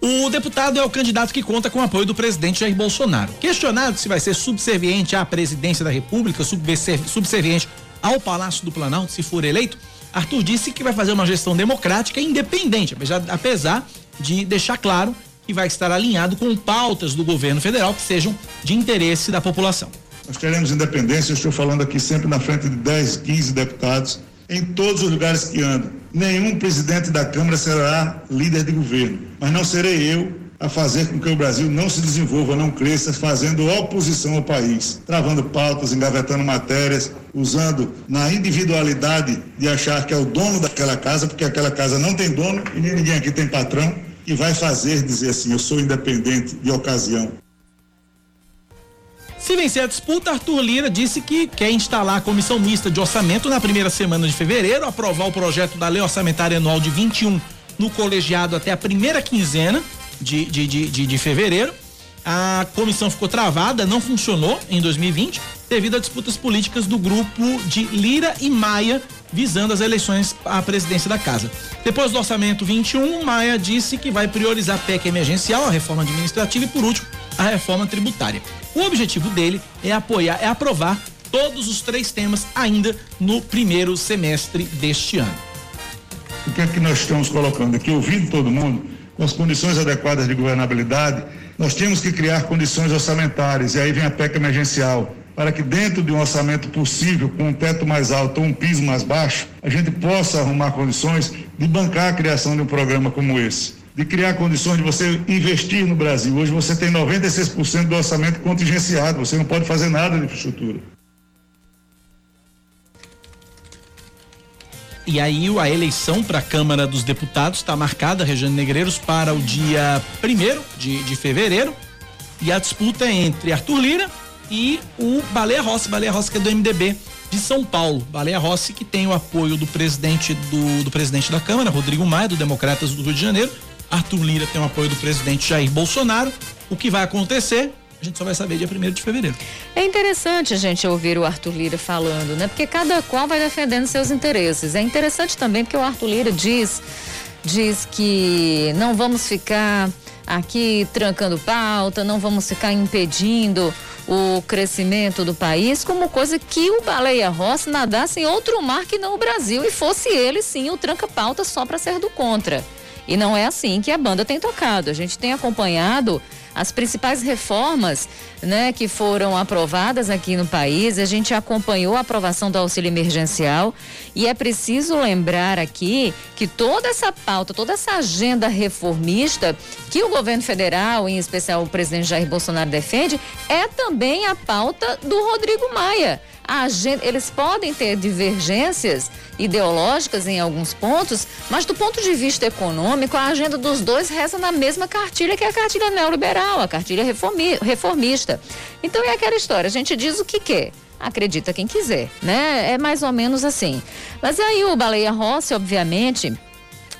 O deputado é o candidato que conta com o apoio do presidente Jair Bolsonaro. Questionado se vai ser subserviente à presidência da República, subserviente ao Palácio do Planalto, se for eleito, Arthur disse que vai fazer uma gestão democrática e independente, apesar de deixar claro que vai estar alinhado com pautas do governo federal que sejam de interesse da população. Nós teremos independência, eu estou falando aqui sempre na frente de 10, 15 deputados, em todos os lugares que ando. Nenhum presidente da Câmara será líder de governo, mas não serei eu a fazer com que o Brasil não se desenvolva, não cresça, fazendo oposição ao país, travando pautas, engavetando matérias, usando na individualidade de achar que é o dono daquela casa, porque aquela casa não tem dono e ninguém aqui tem patrão, e vai fazer dizer assim: eu sou independente de ocasião. Se vencer a disputa, Arthur Lira disse que quer instalar a comissão mista de orçamento na primeira semana de fevereiro, aprovar o projeto da lei orçamentária anual de 21 no colegiado até a primeira quinzena de, de, de, de, de fevereiro. A comissão ficou travada, não funcionou em 2020, devido a disputas políticas do grupo de Lira e Maia, visando as eleições à presidência da casa. Depois do orçamento 21, Maia disse que vai priorizar a PEC emergencial, a reforma administrativa e, por último, a reforma tributária. O objetivo dele é apoiar, é aprovar todos os três temas ainda no primeiro semestre deste ano. O que é que nós estamos colocando aqui? Ouvindo todo mundo, com as condições adequadas de governabilidade, nós temos que criar condições orçamentárias, e aí vem a PEC emergencial, para que dentro de um orçamento possível, com um teto mais alto ou um piso mais baixo, a gente possa arrumar condições de bancar a criação de um programa como esse de criar condições de você investir no Brasil. Hoje você tem 96% do orçamento contingenciado, você não pode fazer nada de infraestrutura. E aí a eleição para a Câmara dos Deputados está marcada, Regiane Negreiros, para o dia 1 de, de fevereiro. E a disputa é entre Arthur Lira e o Baleia Rossi, Baleia Rossi que é do MDB de São Paulo. Baleia Rossi que tem o apoio do presidente do, do presidente da Câmara, Rodrigo Maia, do Democratas do Rio de Janeiro, Arthur Lira tem o apoio do presidente Jair Bolsonaro. O que vai acontecer? A gente só vai saber dia 1 de fevereiro. É interessante a gente ouvir o Arthur Lira falando, né? Porque cada qual vai defendendo seus interesses. É interessante também porque o Arthur Lira diz, diz que não vamos ficar aqui trancando pauta, não vamos ficar impedindo o crescimento do país como coisa que o Baleia Rossi nadasse em outro mar que não o Brasil e fosse ele sim o tranca-pauta só para ser do contra. E não é assim que a banda tem tocado. A gente tem acompanhado as principais reformas né, que foram aprovadas aqui no país. A gente acompanhou a aprovação do auxílio emergencial. E é preciso lembrar aqui que toda essa pauta, toda essa agenda reformista que o governo federal, em especial o presidente Jair Bolsonaro, defende, é também a pauta do Rodrigo Maia. Agenda, eles podem ter divergências ideológicas em alguns pontos, mas do ponto de vista econômico, a agenda dos dois reza na mesma cartilha que é a cartilha neoliberal, a cartilha reformi, reformista. Então é aquela história, a gente diz o que quer acredita quem quiser, né? É mais ou menos assim. Mas aí o Baleia Rossi, obviamente,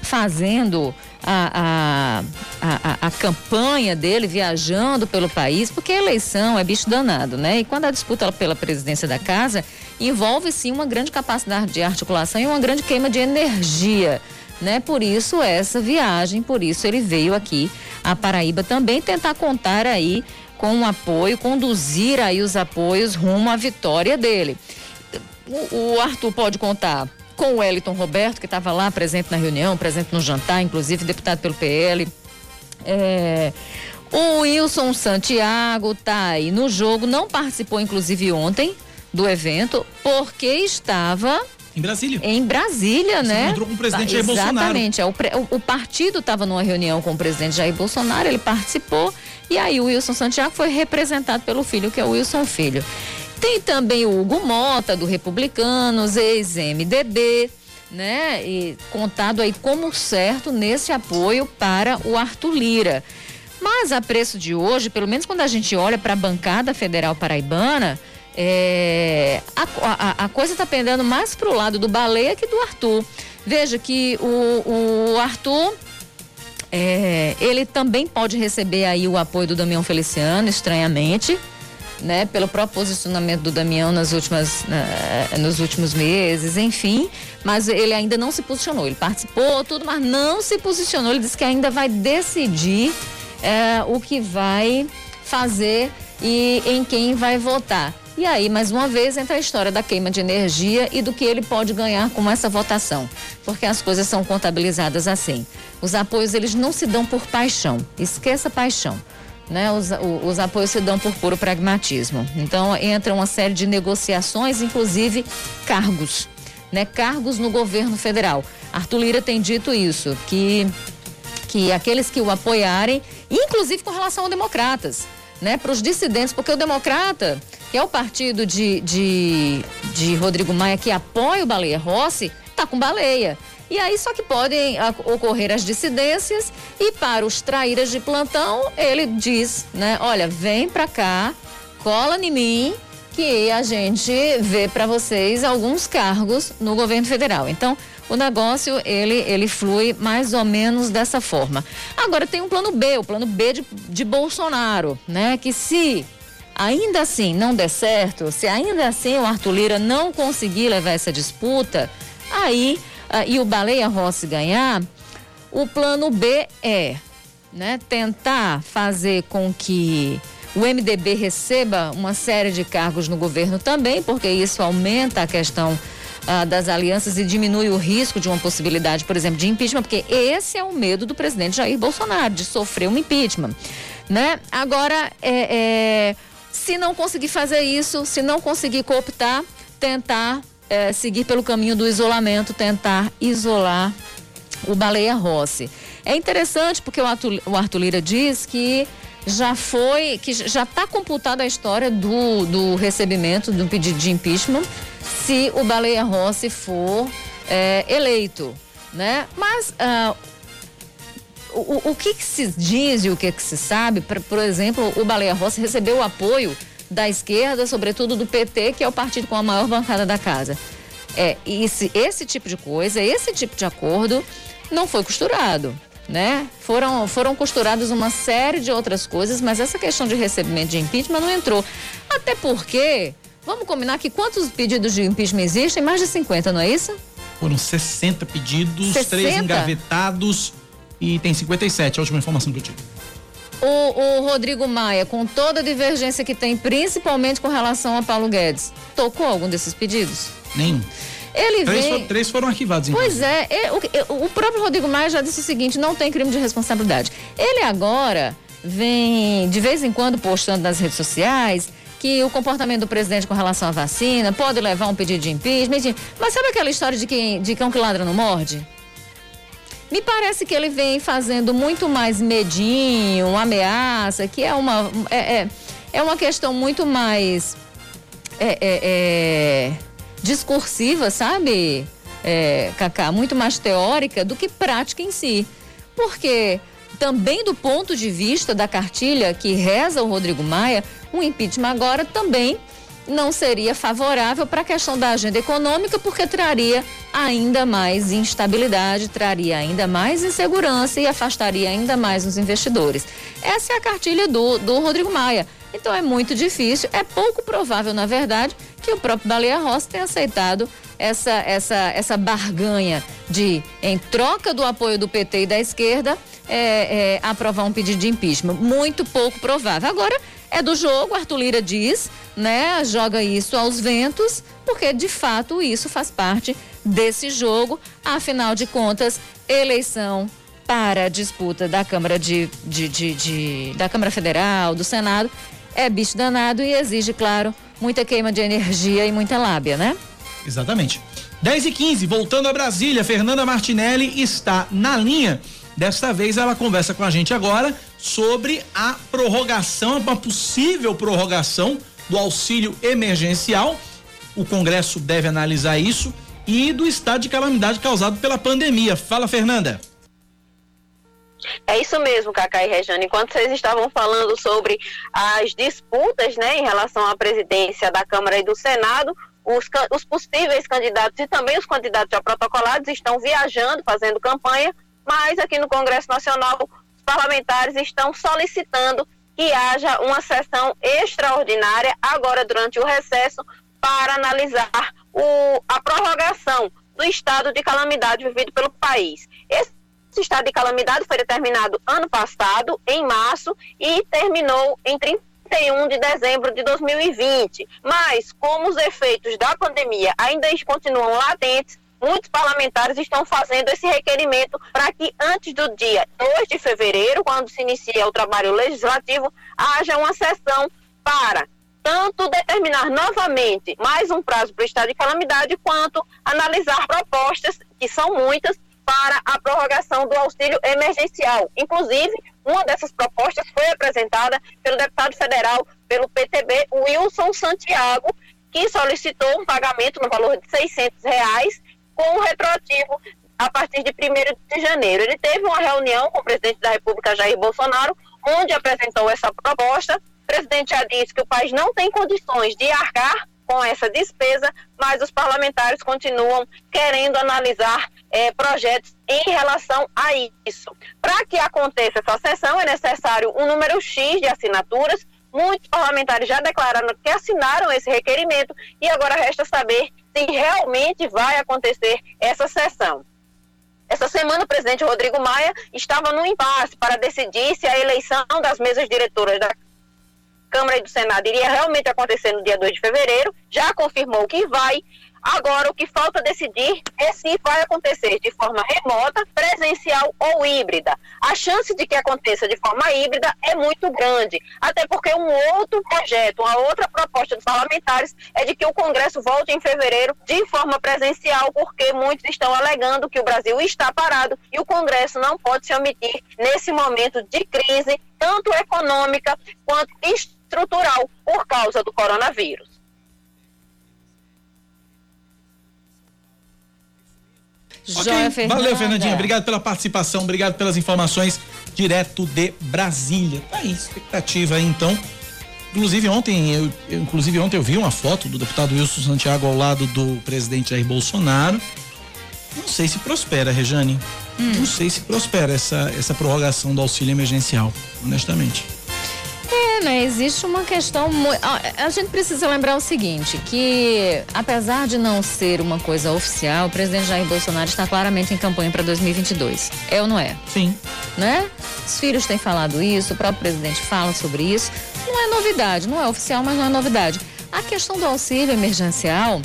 fazendo a, a, a, a, campanha dele viajando pelo país, porque a eleição é bicho danado, né? E quando a disputa pela presidência da casa envolve sim uma grande capacidade de articulação e uma grande queima de energia. Né? Por isso essa viagem, por isso ele veio aqui a Paraíba também tentar contar aí com o apoio, conduzir aí os apoios rumo à vitória dele. O, o Arthur pode contar com o Wellington Roberto, que estava lá presente na reunião, presente no jantar, inclusive deputado pelo PL. É, o Wilson Santiago tá aí no jogo, não participou inclusive ontem do evento, porque estava em Brasília. Em Brasília, né? encontrou com o presidente Jair Bolsonaro. Exatamente. É, o, o, partido estava numa reunião com o presidente Jair Bolsonaro, ele participou. E aí o Wilson Santiago foi representado pelo filho, que é o Wilson Filho. Tem também o Hugo Mota, do Republicanos, ex-MDB, né? E contado aí como certo nesse apoio para o Arthur Lira. Mas a preço de hoje, pelo menos quando a gente olha para a bancada federal paraibana, é, a, a, a, coisa está pendendo mais para o lado do Baleia que do Arthur. Veja que o, o Arthur é, ele também pode receber aí o apoio do Damião Feliciano, estranhamente né, pelo próprio posicionamento do Damião nas últimas, nos últimos meses, enfim, mas ele ainda não se posicionou. Ele participou, tudo, mas não se posicionou. Ele disse que ainda vai decidir uh, o que vai fazer e em quem vai votar. E aí, mais uma vez, entra a história da queima de energia e do que ele pode ganhar com essa votação, porque as coisas são contabilizadas assim. Os apoios, eles não se dão por paixão, esqueça paixão né, os, os apoios se dão por puro pragmatismo. Então, entra uma série de negociações, inclusive cargos, né, cargos no governo federal. Arthur Lira tem dito isso, que, que aqueles que o apoiarem, inclusive com relação a democratas, né, para os dissidentes, porque o democrata, que é o partido de, de, de Rodrigo Maia, que apoia o Baleia Rossi, está com baleia. E aí só que podem ocorrer as dissidências e para os traíras de plantão, ele diz, né, olha, vem para cá, cola em mim que a gente vê para vocês alguns cargos no governo federal. Então, o negócio ele ele flui mais ou menos dessa forma. Agora tem um plano B, o plano B de, de Bolsonaro, né? Que se ainda assim não der certo, se ainda assim o Arthur Lira não conseguir levar essa disputa, aí ah, e o Baleia Rossi ganhar, o plano B é né, tentar fazer com que o MDB receba uma série de cargos no governo também, porque isso aumenta a questão ah, das alianças e diminui o risco de uma possibilidade, por exemplo, de impeachment, porque esse é o medo do presidente Jair Bolsonaro, de sofrer um impeachment. Né? Agora, é, é, se não conseguir fazer isso, se não conseguir cooptar, tentar é, seguir pelo caminho do isolamento, tentar isolar o Baleia Rossi. É interessante porque o Arthur, o Arthur Lira diz que já foi, que já está computada a história do, do recebimento do pedido de impeachment se o Baleia Rossi for é, eleito, né? Mas uh, o, o que, que, se diz e o que, que se sabe, pra, por exemplo, o Baleia Rossi recebeu o apoio da esquerda, sobretudo do PT, que é o partido com a maior bancada da casa. É, esse, esse tipo de coisa, esse tipo de acordo não foi costurado. Né? Foram, foram costuradas uma série de outras coisas, mas essa questão de recebimento de impeachment não entrou. Até porque, vamos combinar que quantos pedidos de impeachment existem? Mais de 50, não é isso? Foram 60 pedidos, 60? três engavetados e tem 57, a última informação que eu tive. O, o, Rodrigo Maia, com toda a divergência que tem, principalmente com relação a Paulo Guedes, tocou algum desses pedidos? Nenhum. Ele três, vem... for, três foram arquivados. Pois é, o, o próprio Rodrigo Maia já disse o seguinte: não tem crime de responsabilidade. Ele agora vem de vez em quando postando nas redes sociais que o comportamento do presidente com relação à vacina pode levar a um pedido de impeachment. Mas sabe aquela história de, que, de cão que ladra não morde? Me parece que ele vem fazendo muito mais medinho, ameaça, que é uma, é, é, é uma questão muito mais é, é, é discursiva, sabe, é, Cacá? Muito mais teórica do que prática em si. Porque também do ponto de vista da cartilha que reza o Rodrigo Maia, o impeachment agora também não seria favorável para a questão da agenda econômica, porque traria ainda mais instabilidade, traria ainda mais insegurança e afastaria ainda mais os investidores. Essa é a cartilha do, do Rodrigo Maia. Então é muito difícil, é pouco provável, na verdade, que o próprio Baleia Rossi tenha aceitado essa, essa, essa barganha de, em troca do apoio do PT e da esquerda, é, é, aprovar um pedido de impeachment. Muito pouco provável. Agora, é do jogo, Arthur Lira diz, né? Joga isso aos ventos, porque de fato isso faz parte desse jogo. Afinal de contas, eleição para a disputa da Câmara de, de, de, de, da Câmara Federal, do Senado, é bicho danado e exige, claro, muita queima de energia e muita lábia, né? Exatamente. 10 e 15, voltando a Brasília, Fernanda Martinelli está na linha. Desta vez ela conversa com a gente agora sobre a prorrogação, uma possível prorrogação do auxílio emergencial. O Congresso deve analisar isso e do estado de calamidade causado pela pandemia. Fala, Fernanda. É isso mesmo, Cacá e Rejane. Enquanto vocês estavam falando sobre as disputas né, em relação à presidência da Câmara e do Senado, os, os possíveis candidatos e também os candidatos já protocolados estão viajando, fazendo campanha, mas aqui no Congresso Nacional os parlamentares estão solicitando que haja uma sessão extraordinária agora durante o recesso para analisar o, a prorrogação do estado de calamidade vivido pelo país. Esse estado de calamidade foi determinado ano passado, em março, e terminou em 31 de dezembro de 2020. Mas, como os efeitos da pandemia ainda continuam latentes, muitos parlamentares estão fazendo esse requerimento para que antes do dia 2 de fevereiro, quando se inicia o trabalho legislativo, haja uma sessão para tanto determinar novamente mais um prazo para o estado de calamidade, quanto analisar propostas, que são muitas, para a prorrogação do auxílio emergencial. Inclusive, uma dessas propostas foi apresentada pelo deputado federal pelo PTB, Wilson Santiago, que solicitou um pagamento no valor de 600 reais com retroativo a partir de 1 de janeiro. Ele teve uma reunião com o presidente da República, Jair Bolsonaro, onde apresentou essa proposta. O presidente já disse que o país não tem condições de arcar com essa despesa, mas os parlamentares continuam querendo analisar eh, projetos em relação a isso. Para que aconteça essa sessão, é necessário um número X de assinaturas. Muitos parlamentares já declararam que assinaram esse requerimento e agora resta saber se realmente vai acontecer essa sessão. Essa semana, o presidente Rodrigo Maia estava no impasse para decidir se a eleição das mesas diretoras da Câmara e do Senado iria realmente acontecer no dia 2 de fevereiro, já confirmou que vai, Agora, o que falta decidir é se vai acontecer de forma remota, presencial ou híbrida. A chance de que aconteça de forma híbrida é muito grande, até porque um outro projeto, uma outra proposta dos parlamentares é de que o Congresso volte em fevereiro de forma presencial, porque muitos estão alegando que o Brasil está parado e o Congresso não pode se omitir nesse momento de crise, tanto econômica quanto estrutural, por causa do coronavírus. Okay. Valeu, Fernandinha. Obrigado pela participação, obrigado pelas informações direto de Brasília. Tá aí, expectativa aí então. Inclusive ontem, eu, eu, inclusive ontem eu vi uma foto do deputado Wilson Santiago ao lado do presidente Jair Bolsonaro. Não sei se prospera, Rejane. Hum. Não sei se prospera essa, essa prorrogação do auxílio emergencial, honestamente. É, né? Existe uma questão. A gente precisa lembrar o seguinte: que apesar de não ser uma coisa oficial, o presidente Jair Bolsonaro está claramente em campanha para 2022. É ou não é? Sim. Né? Os filhos têm falado isso, o próprio presidente fala sobre isso. Não é novidade, não é oficial, mas não é novidade. A questão do auxílio emergencial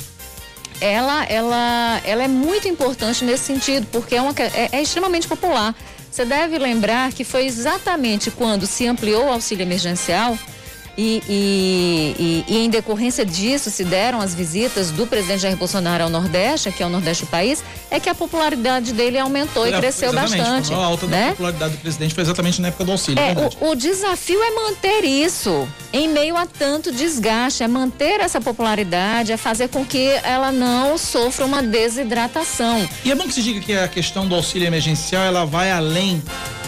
ela, ela, ela é muito importante nesse sentido, porque é, uma, é, é extremamente popular. Você deve lembrar que foi exatamente quando se ampliou o auxílio emergencial e, e, e, e, em decorrência disso se deram as visitas do presidente Jair Bolsonaro ao Nordeste, que é o Nordeste do país, é que a popularidade dele aumentou e cresceu bastante. A alta né? da popularidade do presidente foi exatamente na época do auxílio. É, o, o, desafio é manter isso em meio a tanto desgaste, é manter essa popularidade, é fazer com que ela não sofra uma desidratação. E é bom que se diga que a questão do auxílio emergencial ela vai além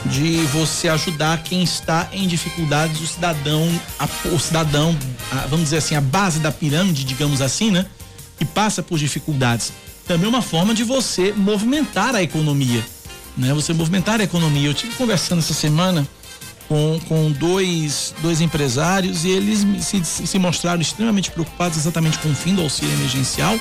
de você ajudar quem está em dificuldades, o cidadão, a, o cidadão, a, vamos dizer assim, a base da pirâmide, digamos assim, né? Que passa por dificuldades. Também é uma forma de você movimentar a economia, né? Você movimentar a economia. Eu tive conversando essa semana com, com dois, dois empresários e eles se, se mostraram extremamente preocupados exatamente com o fim do auxílio emergencial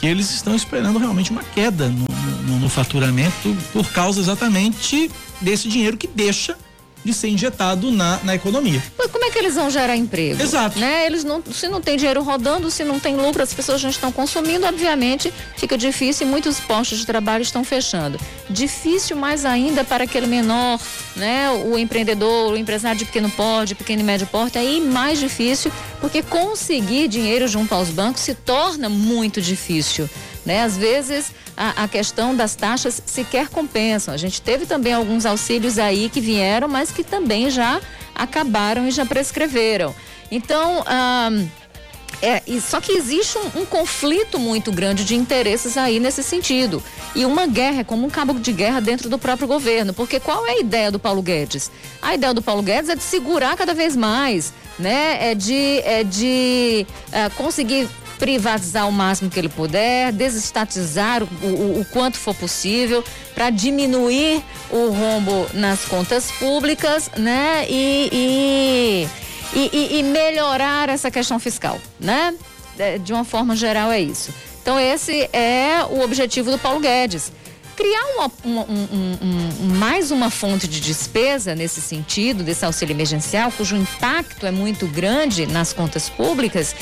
que eles estão esperando realmente uma queda no, no, no faturamento por causa exatamente desse dinheiro que deixa de ser injetado na, na economia. Mas como é que eles vão gerar emprego? Exato. Né? Eles não, se não tem dinheiro rodando, se não tem lucro, as pessoas já estão consumindo, obviamente fica difícil e muitos postos de trabalho estão fechando. Difícil mais ainda para aquele menor, né? O empreendedor, o empresário de pequeno porte, pequeno e médio porte, aí mais difícil, porque conseguir dinheiro junto aos bancos se torna muito difícil. Né? Às vezes a, a, questão das taxas sequer compensam. A gente teve também alguns auxílios aí que vieram, mas que também já acabaram e já prescreveram. Então, é, só que existe um, um, conflito muito grande de interesses aí nesse sentido. E uma guerra é como um cabo de guerra dentro do próprio governo. Porque qual é a ideia do Paulo Guedes? A ideia do Paulo Guedes é de segurar cada vez mais, né? É de, é de é, conseguir privatizar o máximo que ele puder, desestatizar o, o, o quanto for possível, para diminuir o rombo nas contas públicas, né? e, e e, e, e melhorar essa questão fiscal, né? De uma forma geral é isso. Então esse é o objetivo do Paulo Guedes. Criar uma, uma, um, um, mais uma fonte de despesa nesse sentido, desse auxílio emergencial, cujo impacto é muito grande nas contas públicas,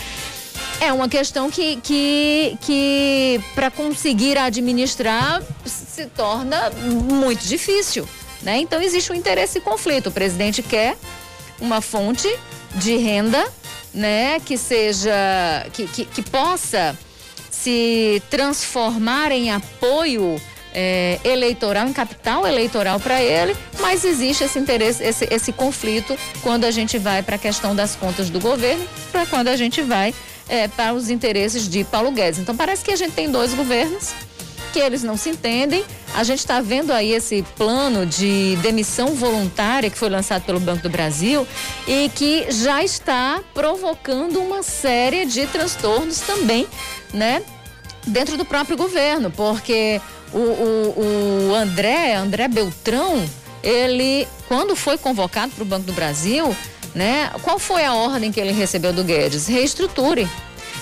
é uma questão que, que, que para conseguir administrar se torna muito difícil. Né? Então existe um interesse e conflito. O presidente quer uma fonte de renda, né, que seja, que, que, que possa se transformar em apoio é, eleitoral, em capital eleitoral para ele, mas existe esse interesse, esse, esse conflito quando a gente vai para a questão das contas do governo, para quando a gente vai é, para os interesses de Paulo Guedes. Então parece que a gente tem dois governos que eles não se entendem. A gente está vendo aí esse plano de demissão voluntária que foi lançado pelo Banco do Brasil e que já está provocando uma série de transtornos também, né? Dentro do próprio governo, porque o, o, o André, André Beltrão, ele, quando foi convocado para o Banco do Brasil, né? Qual foi a ordem que ele recebeu do Guedes? Reestruture,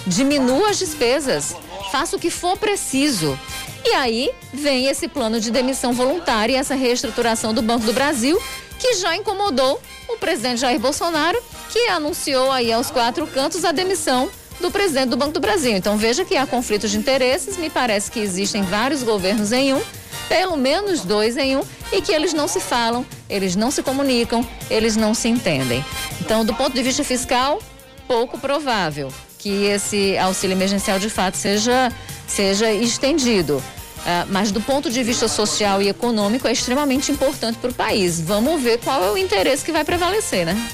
diminua as despesas, faça o que for preciso. E aí vem esse plano de demissão voluntária e essa reestruturação do Banco do Brasil, que já incomodou o presidente Jair Bolsonaro, que anunciou aí aos quatro cantos a demissão do presidente do Banco do Brasil. Então veja que há conflitos de interesses, me parece que existem vários governos em um, pelo menos dois em um, e que eles não se falam, eles não se comunicam, eles não se entendem. Então, do ponto de vista fiscal, pouco provável que esse auxílio emergencial de fato seja, seja estendido. Uh, mas do ponto de vista social e econômico é extremamente importante para o país. Vamos ver qual é o interesse que vai prevalecer, né?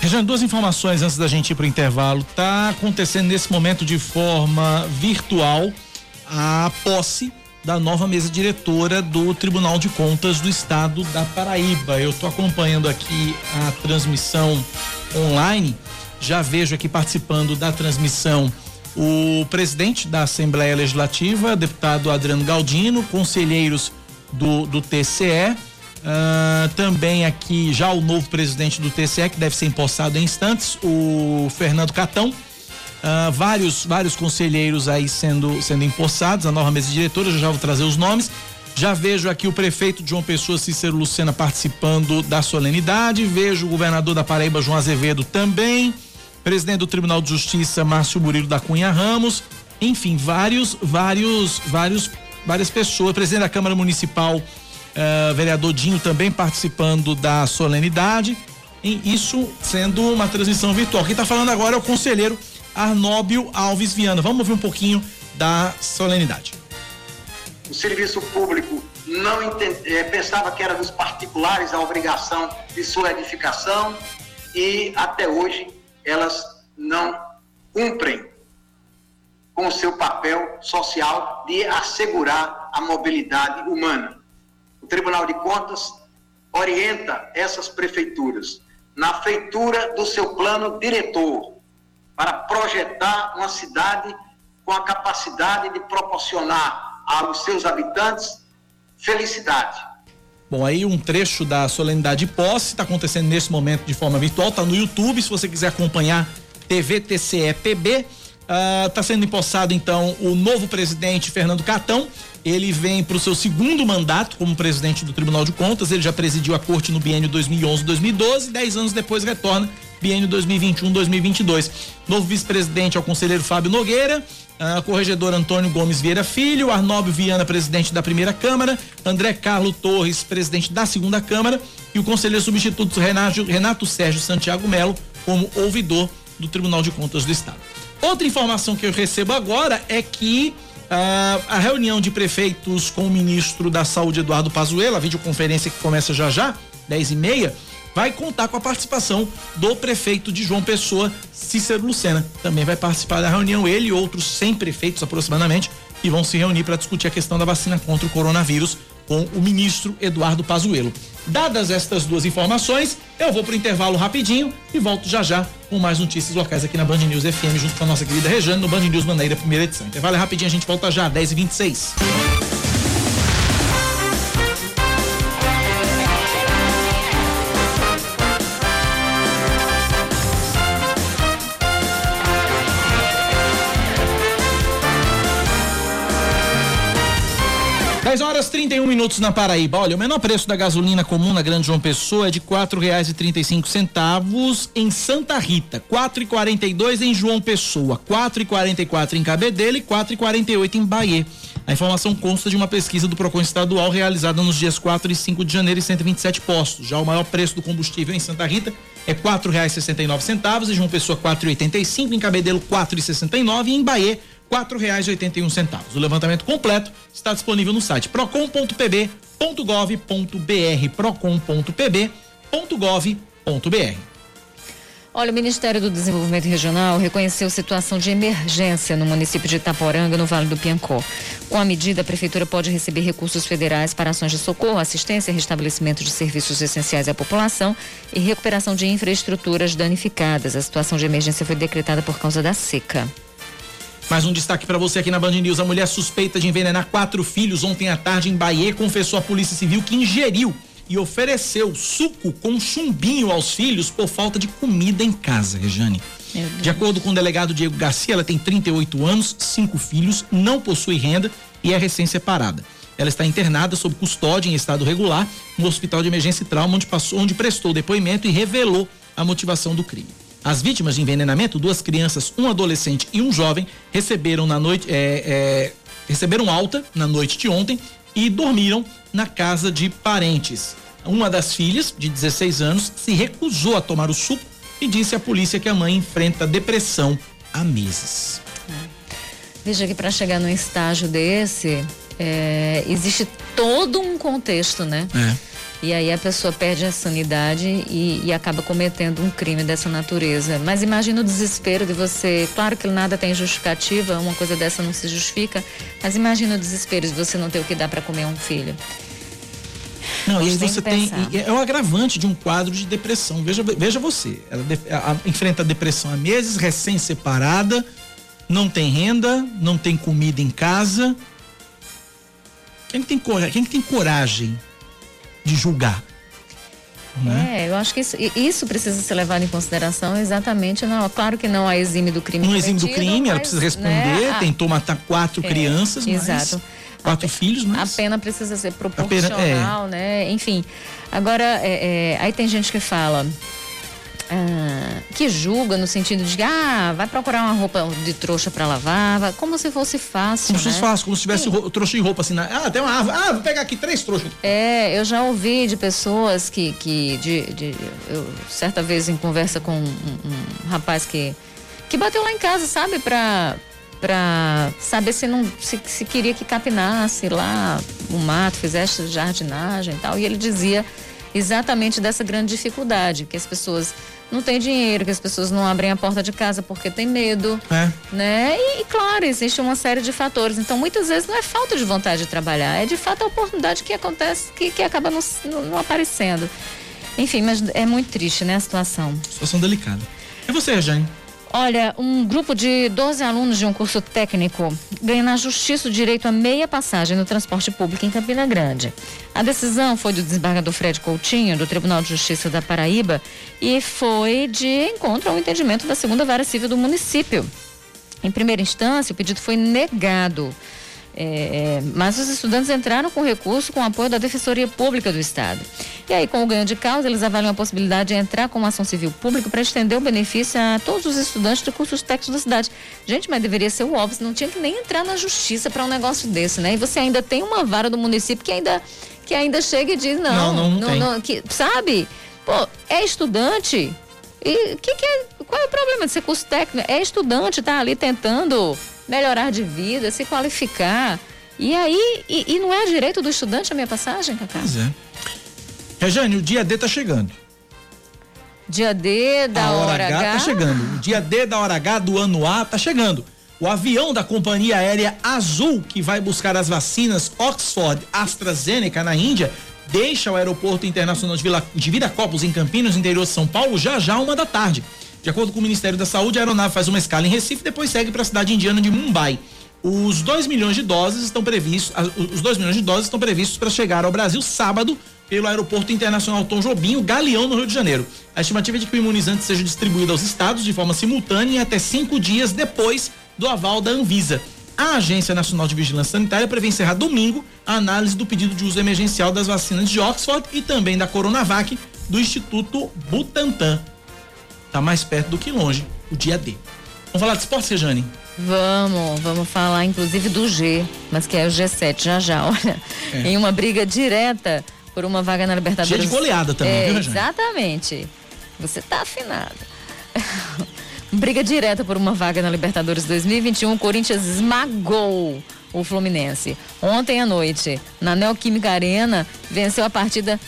Regiane, duas informações antes da gente ir para o intervalo. Está acontecendo nesse momento de forma virtual a posse da nova mesa diretora do Tribunal de Contas do Estado da Paraíba. Eu estou acompanhando aqui a transmissão online já vejo aqui participando da transmissão o presidente da Assembleia Legislativa, deputado Adriano Galdino, conselheiros do, do TCE. Uh, ah, também aqui já o novo presidente do TCE, que deve ser empossado em instantes, o Fernando Catão. Uh, vários, vários conselheiros aí sendo, sendo empossados, a nova mesa eu já vou trazer os nomes. Já vejo aqui o prefeito João Pessoa Cícero Lucena participando da solenidade, vejo o governador da Paraíba João Azevedo também presidente do Tribunal de Justiça, Márcio Murilo da Cunha Ramos, enfim, vários, vários, vários, várias pessoas, presidente da Câmara Municipal, uh, vereador Dinho também participando da solenidade, e isso sendo uma transmissão virtual. Quem está falando agora é o conselheiro Arnóbio Alves Viana. Vamos ouvir um pouquinho da solenidade. O serviço público não entende, é, pensava que era dos particulares a obrigação de sua edificação e até hoje elas não cumprem com o seu papel social de assegurar a mobilidade humana. O Tribunal de Contas orienta essas prefeituras na feitura do seu plano diretor para projetar uma cidade com a capacidade de proporcionar aos seus habitantes felicidade. Bom, aí um trecho da solenidade de posse está acontecendo nesse momento de forma virtual, está no YouTube, se você quiser acompanhar TV TCE PB. Está uh, sendo empossado então o novo presidente Fernando Catão. Ele vem para o seu segundo mandato como presidente do Tribunal de Contas. Ele já presidiu a corte no biênio 2011-2012. Dez anos depois retorna biênio 2021-2022. Novo vice-presidente é o conselheiro Fábio Nogueira. Uh, corregedor Antônio Gomes Vieira Filho, Arnóbio Viana, presidente da primeira Câmara, André Carlos Torres, presidente da segunda Câmara, e o conselheiro substituto Renato, Renato Sérgio Santiago Melo, como ouvidor do Tribunal de Contas do Estado. Outra informação que eu recebo agora é que uh, a reunião de prefeitos com o ministro da Saúde, Eduardo Pazuello, a videoconferência que começa já já, 10 e meia, vai contar com a participação do prefeito de João Pessoa, Cícero Lucena. Também vai participar da reunião ele e outros 100 prefeitos aproximadamente e vão se reunir para discutir a questão da vacina contra o coronavírus com o ministro Eduardo Pazuello. Dadas estas duas informações, eu vou para o intervalo rapidinho e volto já já com mais notícias locais aqui na Band News FM, junto com a nossa querida Rejane no Band News Maneira, primeira edição. Intervalo é rapidinho, a gente volta já, 10 10 horas 31 minutos na Paraíba. Olha, o menor preço da gasolina comum na Grande João Pessoa é de quatro reais e trinta centavos em Santa Rita, quatro e quarenta e dois em João Pessoa, quatro e quarenta e quatro em Cabedelo e quatro e quarenta e oito em Bahia. A informação consta de uma pesquisa do Procon Estadual realizada nos dias 4 e 5 de janeiro em 127 postos. Já o maior preço do combustível em Santa Rita é nove centavos, em João Pessoa e cinco, em Cabedelo e nove e em Bahia quatro reais e oitenta e um centavos. O levantamento completo está disponível no site procon.pb.gov.br procon.pb.gov.br. Olha, o Ministério do Desenvolvimento Regional reconheceu situação de emergência no município de Itaporanga, no Vale do Piancó. Com a medida, a Prefeitura pode receber recursos federais para ações de socorro, assistência, restabelecimento de serviços essenciais à população e recuperação de infraestruturas danificadas. A situação de emergência foi decretada por causa da seca. Mais um destaque para você aqui na Band News. A mulher suspeita de envenenar quatro filhos ontem à tarde em Bahia confessou à Polícia Civil que ingeriu e ofereceu suco com chumbinho aos filhos por falta de comida em casa, Rejane. De acordo com o delegado Diego Garcia, ela tem 38 anos, cinco filhos, não possui renda e é recém-separada. Ela está internada sob custódia em estado regular no Hospital de Emergência e Trauma, onde, passou, onde prestou depoimento e revelou a motivação do crime. As vítimas de envenenamento, duas crianças, um adolescente e um jovem, receberam na noite, é, é, receberam alta na noite de ontem e dormiram na casa de parentes. Uma das filhas, de 16 anos, se recusou a tomar o suco e disse à polícia que a mãe enfrenta depressão há meses. Veja que para chegar num estágio desse, é, existe todo um contexto, né? É e aí a pessoa perde a sanidade e, e, acaba cometendo um crime dessa natureza. Mas imagina o desespero de você. Claro que nada tem justificativa, uma coisa dessa não se justifica, mas imagina o desespero de você não ter o que dar para comer um filho. Não, e você tem. É o agravante de um quadro de depressão. Veja, veja você. Ela de, a, enfrenta a depressão há meses, recém-separada, não tem renda, não tem comida em casa. Quem tem, quem tem coragem de julgar. Né? É, eu acho que isso, isso, precisa ser levado em consideração exatamente. Não, claro que não a exime do crime. Não exime do crime, mas, ela precisa responder, né, tentou matar quatro é, crianças, exato. quatro a, filhos, mas. A pena precisa ser proporcional, pena, é. né? Enfim. Agora, é, é, aí tem gente que fala. Ah, que julga no sentido de ah, vai procurar uma roupa de trouxa para lavar, como se fosse fácil. Como se fosse né? fácil, como se tivesse ro trouxa de roupa assim. Na, ah, tem uma árvore. Ah, vou pegar aqui três trouxas. É, eu já ouvi de pessoas que, que de, de eu, certa vez em conversa com um, um, rapaz que, que bateu lá em casa, sabe, pra, pra saber se não se, se queria que capinasse lá o mato, fizesse jardinagem e tal. E ele dizia exatamente dessa grande dificuldade, que as pessoas não têm dinheiro, que as pessoas não abrem a porta de casa porque tem medo, é. né? E, e, claro, existe uma série de fatores. Então, muitas vezes não é falta de vontade de trabalhar, é de fato a oportunidade que acontece, que, que acaba não, não aparecendo. Enfim, mas é muito triste, né, a situação. Situação delicada. É você, Jane. Olha, um grupo de 12 alunos de um curso técnico ganha na justiça o direito a meia passagem no transporte público em Campina Grande. A decisão foi do desembargador Fred Coutinho, do Tribunal de Justiça da Paraíba, e foi de encontro ao entendimento da segunda vara civil do município. Em primeira instância, o pedido foi negado. É, mas os estudantes entraram com recurso com apoio da Defensoria Pública do Estado. E aí, com o ganho de causa, eles avaliam a possibilidade de entrar com uma ação civil pública para estender o benefício a todos os estudantes de cursos técnicos da cidade. Gente, mas deveria ser o óbvio, não tinha que nem entrar na justiça para um negócio desse, né? E você ainda tem uma vara do município que ainda, que ainda chega e diz, não, não, não, não, não que, sabe? Pô, é estudante. E que que é, qual é o problema de ser curso técnico? É estudante, tá ali tentando melhorar de vida, se qualificar. E aí, e, e não é direito do estudante a minha passagem, Cacá? Pois é. Rejane, o dia D tá chegando. Dia D da a hora, hora H, H tá chegando. O dia D da hora H do ano A tá chegando. O avião da companhia aérea Azul, que vai buscar as vacinas Oxford AstraZeneca na Índia, deixa o aeroporto internacional de, Vila, de Viracopos, em Campinas, interior de São Paulo, já já uma da tarde. De acordo com o Ministério da Saúde, a aeronave faz uma escala em Recife e depois segue para a cidade indiana de Mumbai. Os 2 milhões de doses estão previstos, os 2 milhões de doses estão previstos para chegar ao Brasil sábado pelo Aeroporto Internacional Tom Jobim, o Galeão, no Rio de Janeiro. A estimativa é de que o imunizante seja distribuído aos estados de forma simultânea até cinco dias depois do aval da Anvisa. A Agência Nacional de Vigilância Sanitária prevê encerrar domingo a análise do pedido de uso emergencial das vacinas de Oxford e também da Coronavac do Instituto Butantan. Tá mais perto do que longe, o dia D. Vamos falar de esporte, Rejane? Vamos, vamos falar inclusive do G, mas que é o G7 já já, olha. É. Em uma briga direta por uma vaga na Libertadores. Cheia de goleada também, é, viu, Exatamente. Você tá afinado. briga direta por uma vaga na Libertadores 2021, o Corinthians esmagou o Fluminense. Ontem à noite, na Neoquímica Arena, venceu a partida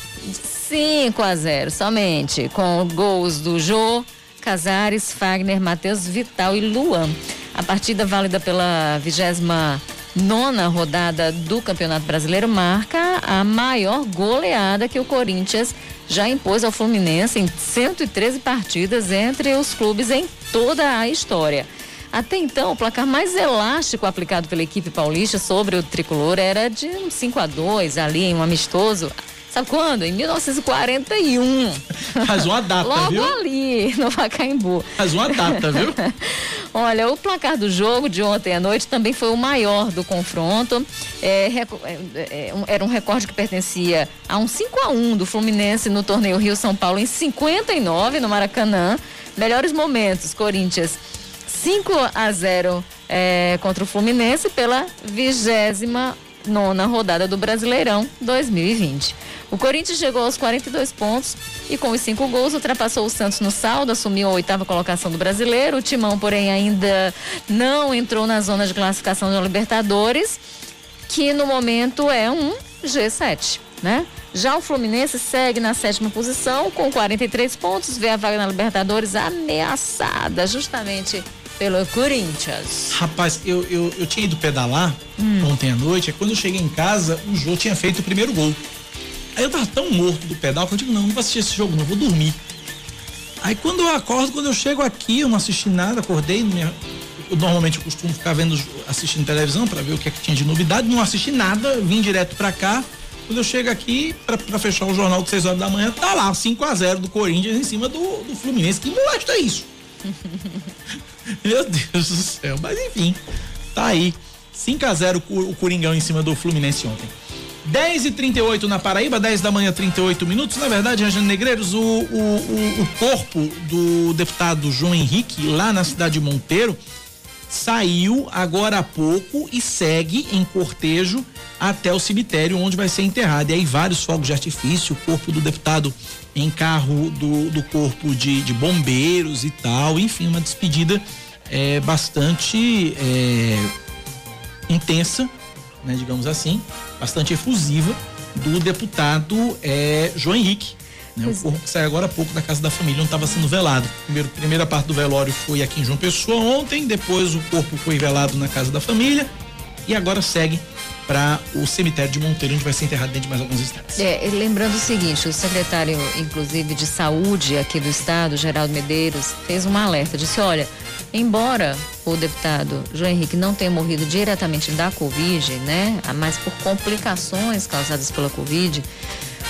5 a 0 somente, com gols do Jô, Casares, Fagner, Matheus Vital e Luan. A partida válida pela vigésima nona rodada do Campeonato Brasileiro marca a maior goleada que o Corinthians já impôs ao Fluminense em 113 partidas entre os clubes em toda a história. Até então, o placar mais elástico aplicado pela equipe paulista sobre o tricolor era de um 5 a 2 ali em um amistoso Sabe quando? Em 1941. Faz uma data, Logo viu? ali, no Pacaembu. Faz uma data, viu? Olha, o placar do jogo de ontem à noite também foi o maior do confronto. É, é, é, era um recorde que pertencia a um 5 a 1 do Fluminense no torneio Rio São Paulo em 59 no Maracanã. Melhores momentos, Corinthians 5 a 0 é, contra o Fluminense pela vigésima nona rodada do Brasileirão 2020. O Corinthians chegou aos 42 pontos e com os cinco gols ultrapassou o Santos no saldo, assumiu a oitava colocação do brasileiro. O Timão, porém, ainda não entrou na zona de classificação da Libertadores, que no momento é um G7, né? Já o Fluminense segue na sétima posição com 43 pontos, vê a vaga na Libertadores ameaçada justamente pelo Corinthians. Rapaz, eu, eu, eu tinha ido pedalar hum. ontem à noite, e quando eu cheguei em casa, o Jô tinha feito o primeiro gol. Aí eu tava tão morto do pedal que eu digo, não, não vou assistir esse jogo, não, vou dormir. Aí quando eu acordo, quando eu chego aqui, eu não assisti nada, acordei, minha, eu normalmente eu costumo ficar vendo, assistindo televisão para ver o que, é que tinha de novidade, não assisti nada, vim direto para cá. Quando eu chego aqui para fechar o jornal de 6 horas da manhã, tá lá, 5 a 0 do Corinthians em cima do, do Fluminense. Que moleque é isso? Meu Deus do céu, mas enfim, tá aí. 5 a 0 o Coringão em cima do Fluminense ontem. 10 e 38 na Paraíba, 10 da manhã, 38 minutos. Na verdade, Rangel Negreiros, o, o, o corpo do deputado João Henrique, lá na cidade de Monteiro, saiu agora há pouco e segue em cortejo até o cemitério onde vai ser enterrado. E aí vários fogos de artifício, o corpo do deputado em carro do, do corpo de, de bombeiros e tal. Enfim, uma despedida é, bastante é, intensa, né, digamos assim, bastante efusiva do deputado é, João Henrique. Né, o corpo que sai agora há pouco da casa da família, onde estava sendo velado. Primeiro, primeira parte do velório foi aqui em João Pessoa ontem, depois o corpo foi velado na casa da família e agora segue para o cemitério de Monteiro, onde vai ser enterrado dentro de mais alguns instantes. É, lembrando o seguinte, o secretário, inclusive, de saúde aqui do estado, Geraldo Medeiros, fez um alerta, disse, olha, embora o deputado João Henrique não tenha morrido diretamente da Covid, né, mas por complicações causadas pela Covid,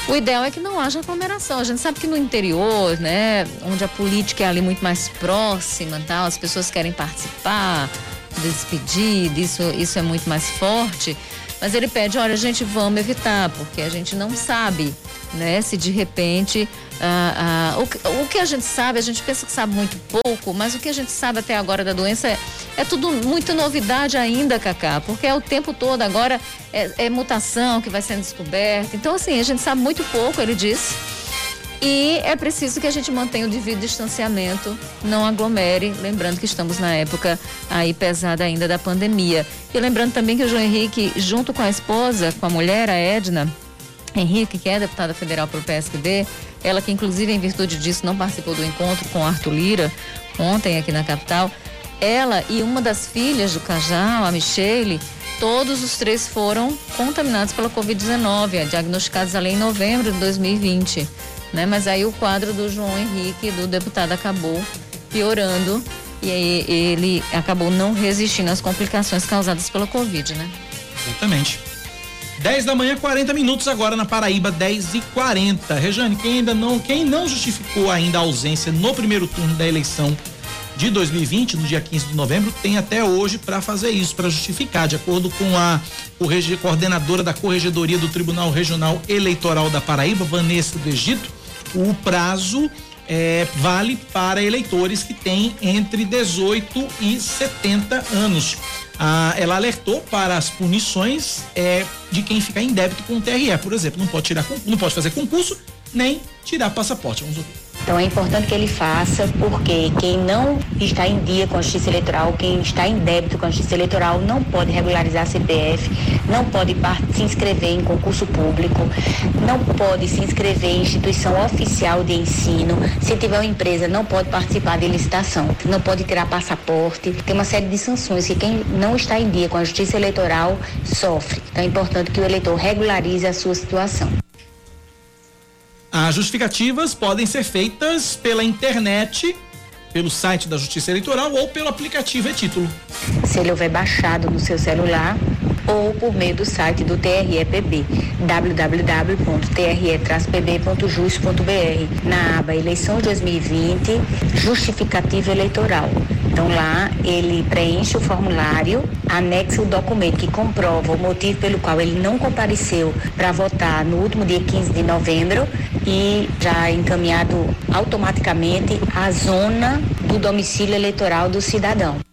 o ideal é que não haja aglomeração. A gente sabe que no interior, né, onde a política é ali muito mais próxima, tal, as pessoas querem participar, despedir, isso, isso é muito mais forte. Mas ele pede, olha, gente, vamos evitar, porque a gente não sabe, né? Se de repente ah, ah, o, o, que a gente sabe, a gente pensa que sabe muito pouco, mas o que a gente sabe até agora da doença é, é tudo muita novidade ainda, Cacá, porque é o tempo todo agora é, é mutação que vai sendo descoberta. Então, assim, a gente sabe muito pouco, ele disse. E é preciso que a gente mantenha o devido distanciamento, não aglomere, lembrando que estamos na época aí pesada ainda da pandemia. E lembrando também que o João Henrique, junto com a esposa, com a mulher, a Edna, Henrique, que é deputada federal pelo PSDB, ela que inclusive em virtude disso não participou do encontro com Arthur Lira ontem aqui na capital, ela e uma das filhas do casal, a Michele, todos os três foram contaminados pela Covid-19, diagnosticados ali em novembro de 2020. Né? Mas aí o quadro do João Henrique, do deputado, acabou piorando e aí ele acabou não resistindo às complicações causadas pela Covid, né? Exatamente. 10 da manhã, 40 minutos agora na Paraíba, 10 e 40. Rejane, quem ainda não, quem não justificou ainda a ausência no primeiro turno da eleição de 2020, no dia 15 de novembro, tem até hoje para fazer isso, para justificar, de acordo com a coordenadora da Corregedoria do Tribunal Regional Eleitoral da Paraíba, Vanessa do Egito, o prazo é, vale para eleitores que têm entre 18 e 70 anos. Ah, ela alertou para as punições é, de quem ficar em débito com o TRE, por exemplo, não pode tirar, não pode fazer concurso nem tirar passaporte. Vamos ouvir. Então é importante que ele faça, porque quem não está em dia com a justiça eleitoral, quem está em débito com a justiça eleitoral, não pode regularizar CPF, não pode se inscrever em concurso público, não pode se inscrever em instituição oficial de ensino, se tiver uma empresa, não pode participar de licitação, não pode tirar passaporte, tem uma série de sanções que quem não está em dia com a justiça eleitoral sofre. Então é importante que o eleitor regularize a sua situação. As justificativas podem ser feitas pela internet, pelo site da Justiça Eleitoral ou pelo aplicativo e-título. Se ele houver baixado no seu celular ou por meio do site do TREPB, www.tre-pb.jus.br, na aba Eleições 2020, Justificativa Eleitoral. Então lá ele preenche o formulário, anexa o documento que comprova o motivo pelo qual ele não compareceu para votar no último dia 15 de novembro e já encaminhado automaticamente à zona do domicílio eleitoral do cidadão.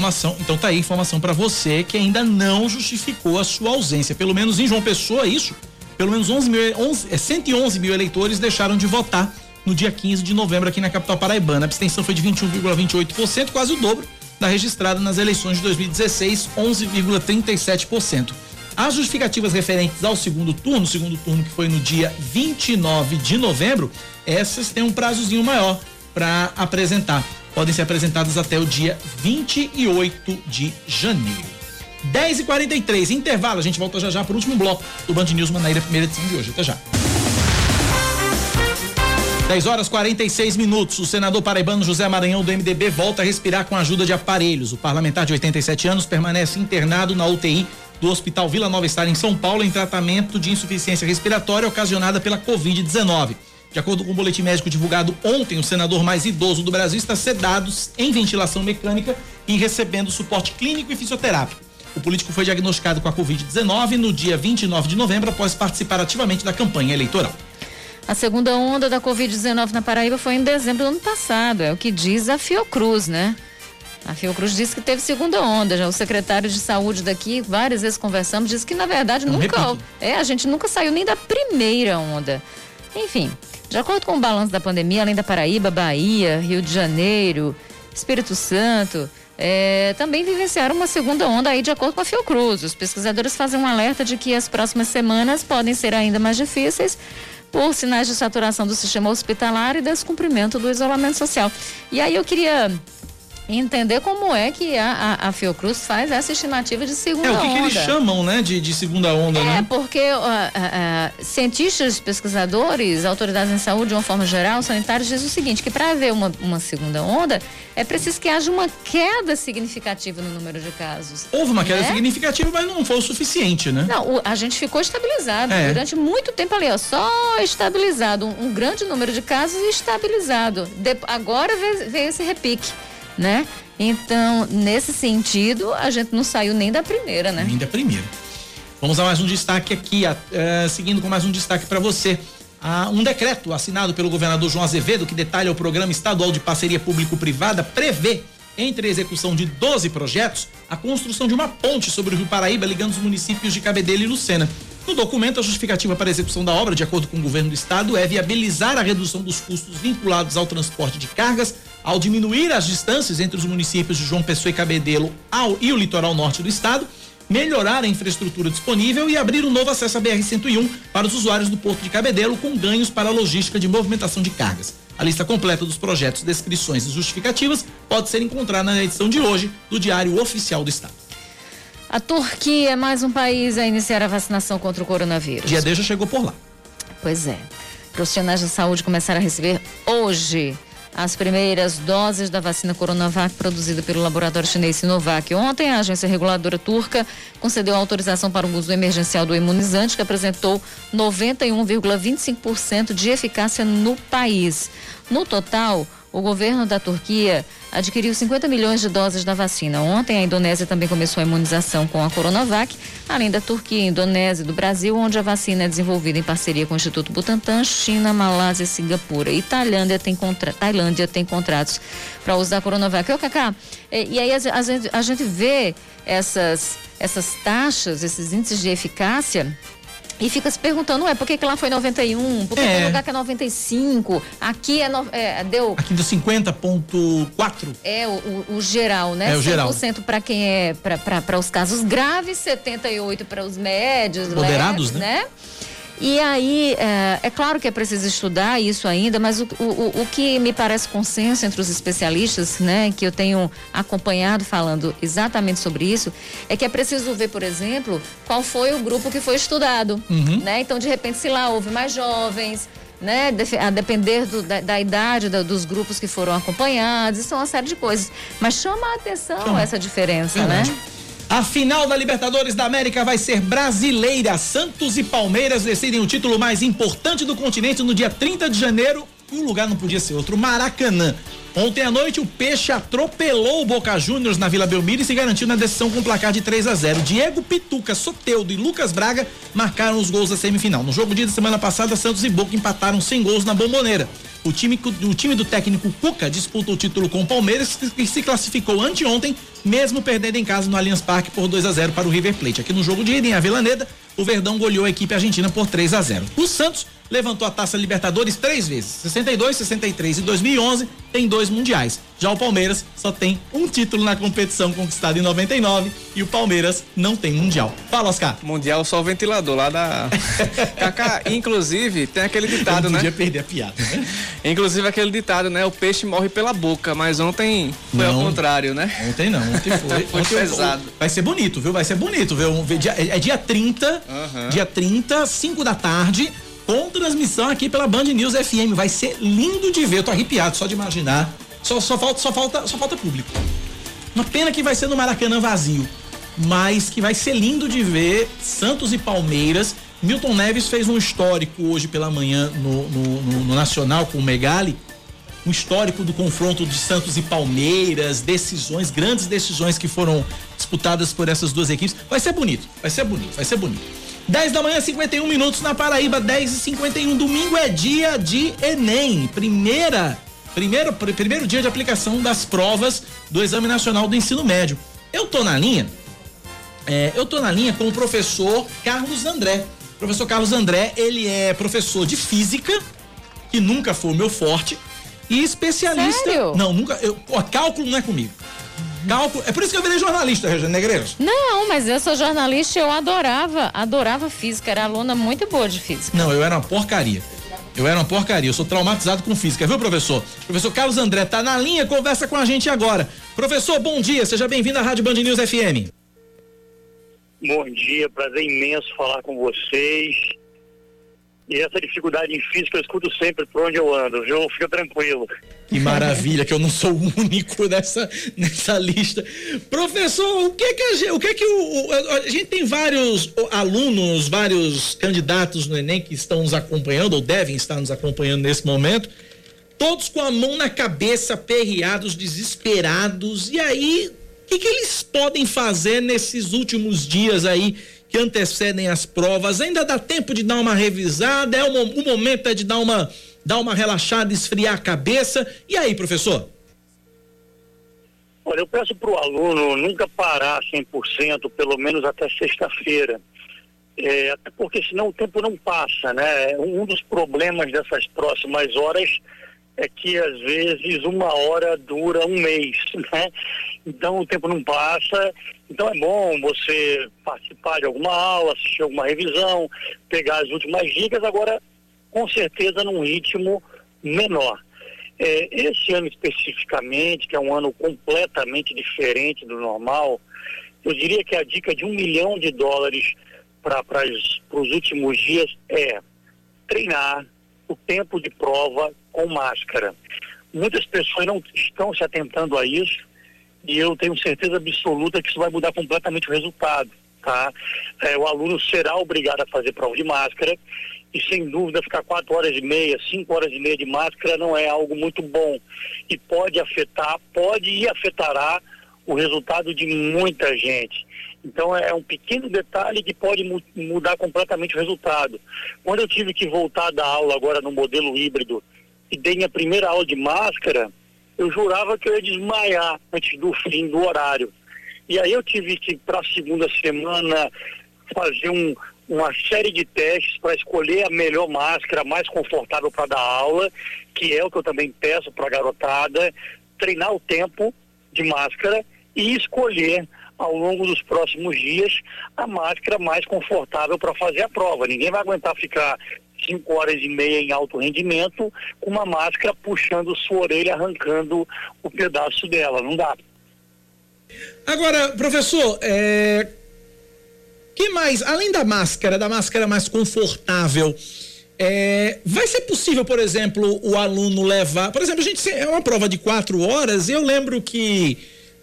Informação, então tá aí informação para você que ainda não justificou a sua ausência. Pelo menos em João Pessoa, isso. Pelo menos 11 mil, 11, 111 mil eleitores deixaram de votar no dia 15 de novembro aqui na capital paraibana. A abstenção foi de 21,28%, quase o dobro da registrada nas eleições de 2016, 11,37%. As justificativas referentes ao segundo turno, segundo turno que foi no dia 29 de novembro, essas têm um prazozinho maior para apresentar. Podem ser apresentadas até o dia 28 de janeiro. 10 e 43 intervalo. A gente volta já já para o último bloco do Band News Manaíra, primeira edição de hoje. Até já. 10 horas 46 minutos. O senador paraibano José Maranhão do MDB volta a respirar com a ajuda de aparelhos. O parlamentar de 87 anos permanece internado na UTI do Hospital Vila Nova Estar em São Paulo em tratamento de insuficiência respiratória ocasionada pela Covid-19. De acordo com o boletim médico divulgado ontem, o senador mais idoso do Brasil está sedado em ventilação mecânica e recebendo suporte clínico e fisioterápico. O político foi diagnosticado com a Covid-19 no dia 29 de novembro após participar ativamente da campanha eleitoral. A segunda onda da Covid-19 na Paraíba foi em dezembro do ano passado, é o que diz a Fiocruz, né? A Fiocruz disse que teve segunda onda. Já o secretário de saúde daqui, várias vezes conversamos, disse que na verdade Não nunca. Repito. É, a gente nunca saiu nem da primeira onda. Enfim, de acordo com o balanço da pandemia, além da Paraíba, Bahia, Rio de Janeiro, Espírito Santo, é, também vivenciaram uma segunda onda aí de acordo com a Fiocruz. Os pesquisadores fazem um alerta de que as próximas semanas podem ser ainda mais difíceis por sinais de saturação do sistema hospitalar e descumprimento do isolamento social. E aí eu queria entender como é que a, a, a, Fiocruz faz essa estimativa de segunda onda. É o que, que eles chamam, né, de, de segunda onda, é, né? É porque uh, uh, cientistas, pesquisadores, autoridades em saúde, de uma forma geral, sanitários, dizem o seguinte, que para haver uma, uma segunda onda, é preciso que haja uma queda significativa no número de casos. Houve uma queda né? significativa, mas não foi o suficiente, né? Não, o, a gente ficou estabilizado é. durante muito tempo ali, ó, só estabilizado, um, um grande número de casos estabilizado. De, agora veio, veio esse repique né? Então, nesse sentido, a gente não saiu nem da primeira, né? Nem da primeira. Vamos a mais um destaque aqui, uh, seguindo com mais um destaque para você. Um decreto assinado pelo governador João Azevedo, que detalha o programa estadual de parceria público-privada, prevê, entre a execução de 12 projetos, a construção de uma ponte sobre o Rio Paraíba ligando os municípios de Cabedelo e Lucena. No documento, a justificativa para a execução da obra, de acordo com o governo do estado, é viabilizar a redução dos custos vinculados ao transporte de cargas, ao diminuir as distâncias entre os municípios de João Pessoa e Cabedelo ao, e o litoral norte do estado, melhorar a infraestrutura disponível e abrir um novo acesso à BR-101 para os usuários do Porto de Cabedelo, com ganhos para a logística de movimentação de cargas. A lista completa dos projetos, descrições e justificativas pode ser encontrada na edição de hoje do Diário Oficial do Estado. A Turquia é mais um país a iniciar a vacinação contra o coronavírus. Dia D já chegou por lá. Pois é. Profissionais da saúde começaram a receber hoje as primeiras doses da vacina Coronavac produzida pelo laboratório chinês Sinovac. Ontem, a agência reguladora turca concedeu autorização para o uso emergencial do imunizante, que apresentou 91,25% de eficácia no país. No total, o governo da Turquia adquiriu 50 milhões de doses da vacina. Ontem, a Indonésia também começou a imunização com a Coronavac, além da Turquia, Indonésia e do Brasil, onde a vacina é desenvolvida em parceria com o Instituto Butantan, China, Malásia, Singapura e Tailândia tem, contra... Tailândia tem contratos para uso da Coronavac. Ô, Cacá, e, aí a, a, gente, a gente vê essas, essas taxas, esses índices de eficácia e fica se perguntando, ué, por que, que lá foi 91? Por que é. tem lugar que é 95? Aqui é, no, é deu. Aqui deu 50,4. É o, o, o, geral, né? É o geral. 100% para quem é. para os casos graves, 78 para os médios. Moderados, leves, né? né? E aí, é, é, claro que é preciso estudar isso ainda, mas o, o, o que me parece consenso entre os especialistas, né, que eu tenho acompanhado falando exatamente sobre isso, é que é preciso ver, por exemplo, qual foi o grupo que foi estudado. Uhum. Né? Então, de repente, se lá houve mais jovens, né, a depender do, da, da, idade da, dos grupos que foram acompanhados, isso é uma série de coisas. Mas chama a atenção chama. essa diferença, né? Né? A final da Libertadores da América vai ser brasileira. Santos e Palmeiras decidem o título mais importante do continente no dia 30 de janeiro. E o lugar não podia ser outro, Maracanã. Ontem à noite, o Peixe atropelou o Boca Juniors na Vila Belmiro e se garantiu na decisão com placar de 3 a 0. Diego Pituca, Soteudo e Lucas Braga marcaram os gols da semifinal. No jogo de semana passada, Santos e Boca empataram sem gols na Bomboneira. O time, o time do técnico Cuca disputa o título com o Palmeiras, que se classificou anteontem, mesmo perdendo em casa no Allianz Parque por 2 a 0 para o River Plate. Aqui no jogo de ida, em Avelaneda, o Verdão goleou a equipe argentina por 3 a 0. O Santos levantou a taça Libertadores três vezes: 62, 63 e 2011. Tem dois mundiais. Já o Palmeiras só tem um título na competição conquistado em 99 e o Palmeiras não tem mundial. Fala, Oscar. Mundial só o ventilador lá da. Kaká, inclusive, tem aquele ditado, Eu né? Podia perder a piada, né? Inclusive aquele ditado, né? O peixe morre pela boca, mas ontem foi não, ao contrário, né? Ontem não, ontem foi. foi ontem pesado. vai ser bonito, viu? Vai ser bonito, viu? É dia 30, uhum. dia 30, 5 da tarde com transmissão aqui pela Band News FM. Vai ser lindo de ver, eu tô arrepiado só de imaginar. Só, só, falta, só, falta, só falta público. Uma pena que vai ser no Maracanã vazio, mas que vai ser lindo de ver Santos e Palmeiras. Milton Neves fez um histórico hoje pela manhã no, no, no, no Nacional com o Megali. Um histórico do confronto de Santos e Palmeiras, decisões, grandes decisões que foram disputadas por essas duas equipes. Vai ser bonito, vai ser bonito, vai ser bonito. 10 da manhã, 51 minutos na Paraíba, 10 e 51 Domingo é dia de Enem. Primeira, primeiro, primeiro dia de aplicação das provas do Exame Nacional do Ensino Médio. Eu tô na linha, é, eu tô na linha com o professor Carlos André. O professor Carlos André, ele é professor de física, que nunca foi o meu forte, e especialista. Sério? Não, nunca. Eu, ó, cálculo não é comigo. Cálculo. É por isso que eu virei jornalista, Regina Negreiros. Não, mas eu sou jornalista e eu adorava, adorava física. Era aluna muito boa de física. Não, eu era uma porcaria. Eu era uma porcaria, eu sou traumatizado com física, viu, professor? Professor Carlos André tá na linha, conversa com a gente agora. Professor, bom dia, seja bem-vindo à Rádio Band News FM. Bom dia, prazer imenso falar com vocês. E essa dificuldade em física eu escuto sempre por onde eu ando, viu? Fica tranquilo. Que maravilha, que eu não sou o único nessa, nessa lista. Professor, o que que a gente, o que que o, a gente tem vários alunos, vários candidatos no Enem que estão nos acompanhando ou devem estar nos acompanhando nesse momento, todos com a mão na cabeça, perreados, desesperados. E aí, o que que eles podem fazer nesses últimos dias aí que antecedem as provas. Ainda dá tempo de dar uma revisada, é o, o momento é de dar uma, dar uma relaxada, esfriar a cabeça. E aí, professor? Olha, eu peço para o aluno nunca parar 100%, pelo menos até sexta-feira. É, até porque senão o tempo não passa, né? Um dos problemas dessas próximas horas é que às vezes uma hora dura um mês, né? Então o tempo não passa, então é bom você participar de alguma aula, assistir alguma revisão, pegar as últimas dicas, agora com certeza num ritmo menor. É, esse ano especificamente, que é um ano completamente diferente do normal, eu diria que a dica de um milhão de dólares para os últimos dias é treinar o tempo de prova com máscara. Muitas pessoas não estão se atentando a isso e eu tenho certeza absoluta que isso vai mudar completamente o resultado. Tá? É, o aluno será obrigado a fazer prova de máscara e sem dúvida ficar quatro horas e meia, cinco horas e meia de máscara não é algo muito bom e pode afetar, pode e afetará o resultado de muita gente. Então é um pequeno detalhe que pode mu mudar completamente o resultado. Quando eu tive que voltar da aula agora no modelo híbrido e dei minha primeira aula de máscara, eu jurava que eu ia desmaiar antes do fim do horário. E aí eu tive que, para a segunda semana, fazer um, uma série de testes para escolher a melhor máscara, mais confortável para dar aula, que é o que eu também peço para a garotada, treinar o tempo de máscara e escolher ao longo dos próximos dias a máscara mais confortável para fazer a prova. Ninguém vai aguentar ficar cinco horas e meia em alto rendimento com uma máscara puxando sua orelha, arrancando o pedaço dela. Não dá. Agora, professor, é... que mais, além da máscara, da máscara mais confortável, é, vai ser possível, por exemplo, o aluno levar. Por exemplo, a gente é uma prova de quatro horas. Eu lembro que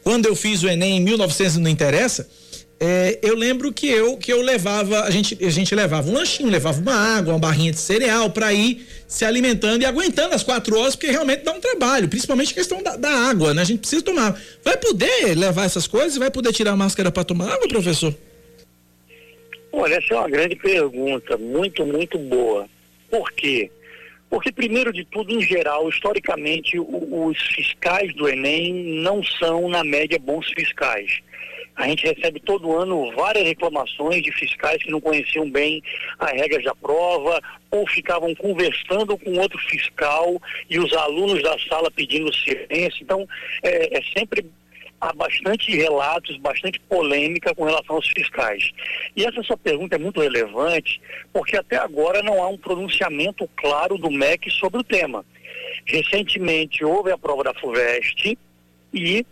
quando eu fiz o Enem em 1900, não interessa, é, eu lembro que eu que eu levava, a gente, a gente levava um lanchinho, levava uma água, uma barrinha de cereal para ir se alimentando e aguentando as quatro horas, porque realmente dá um trabalho, principalmente a questão da, da água, né? A gente precisa tomar. Vai poder levar essas coisas? Vai poder tirar a máscara para tomar água, professor? Olha, essa é uma grande pergunta, muito, muito boa. Por quê? Porque, primeiro de tudo, em geral, historicamente, os fiscais do Enem não são, na média, bons fiscais. A gente recebe todo ano várias reclamações de fiscais que não conheciam bem as regras da prova ou ficavam conversando com outro fiscal e os alunos da sala pedindo silêncio. Então, é, é sempre há bastante relatos, bastante polêmica com relação aos fiscais. E essa sua pergunta é muito relevante, porque até agora não há um pronunciamento claro do MEC sobre o tema. Recentemente houve a prova da FUVEST e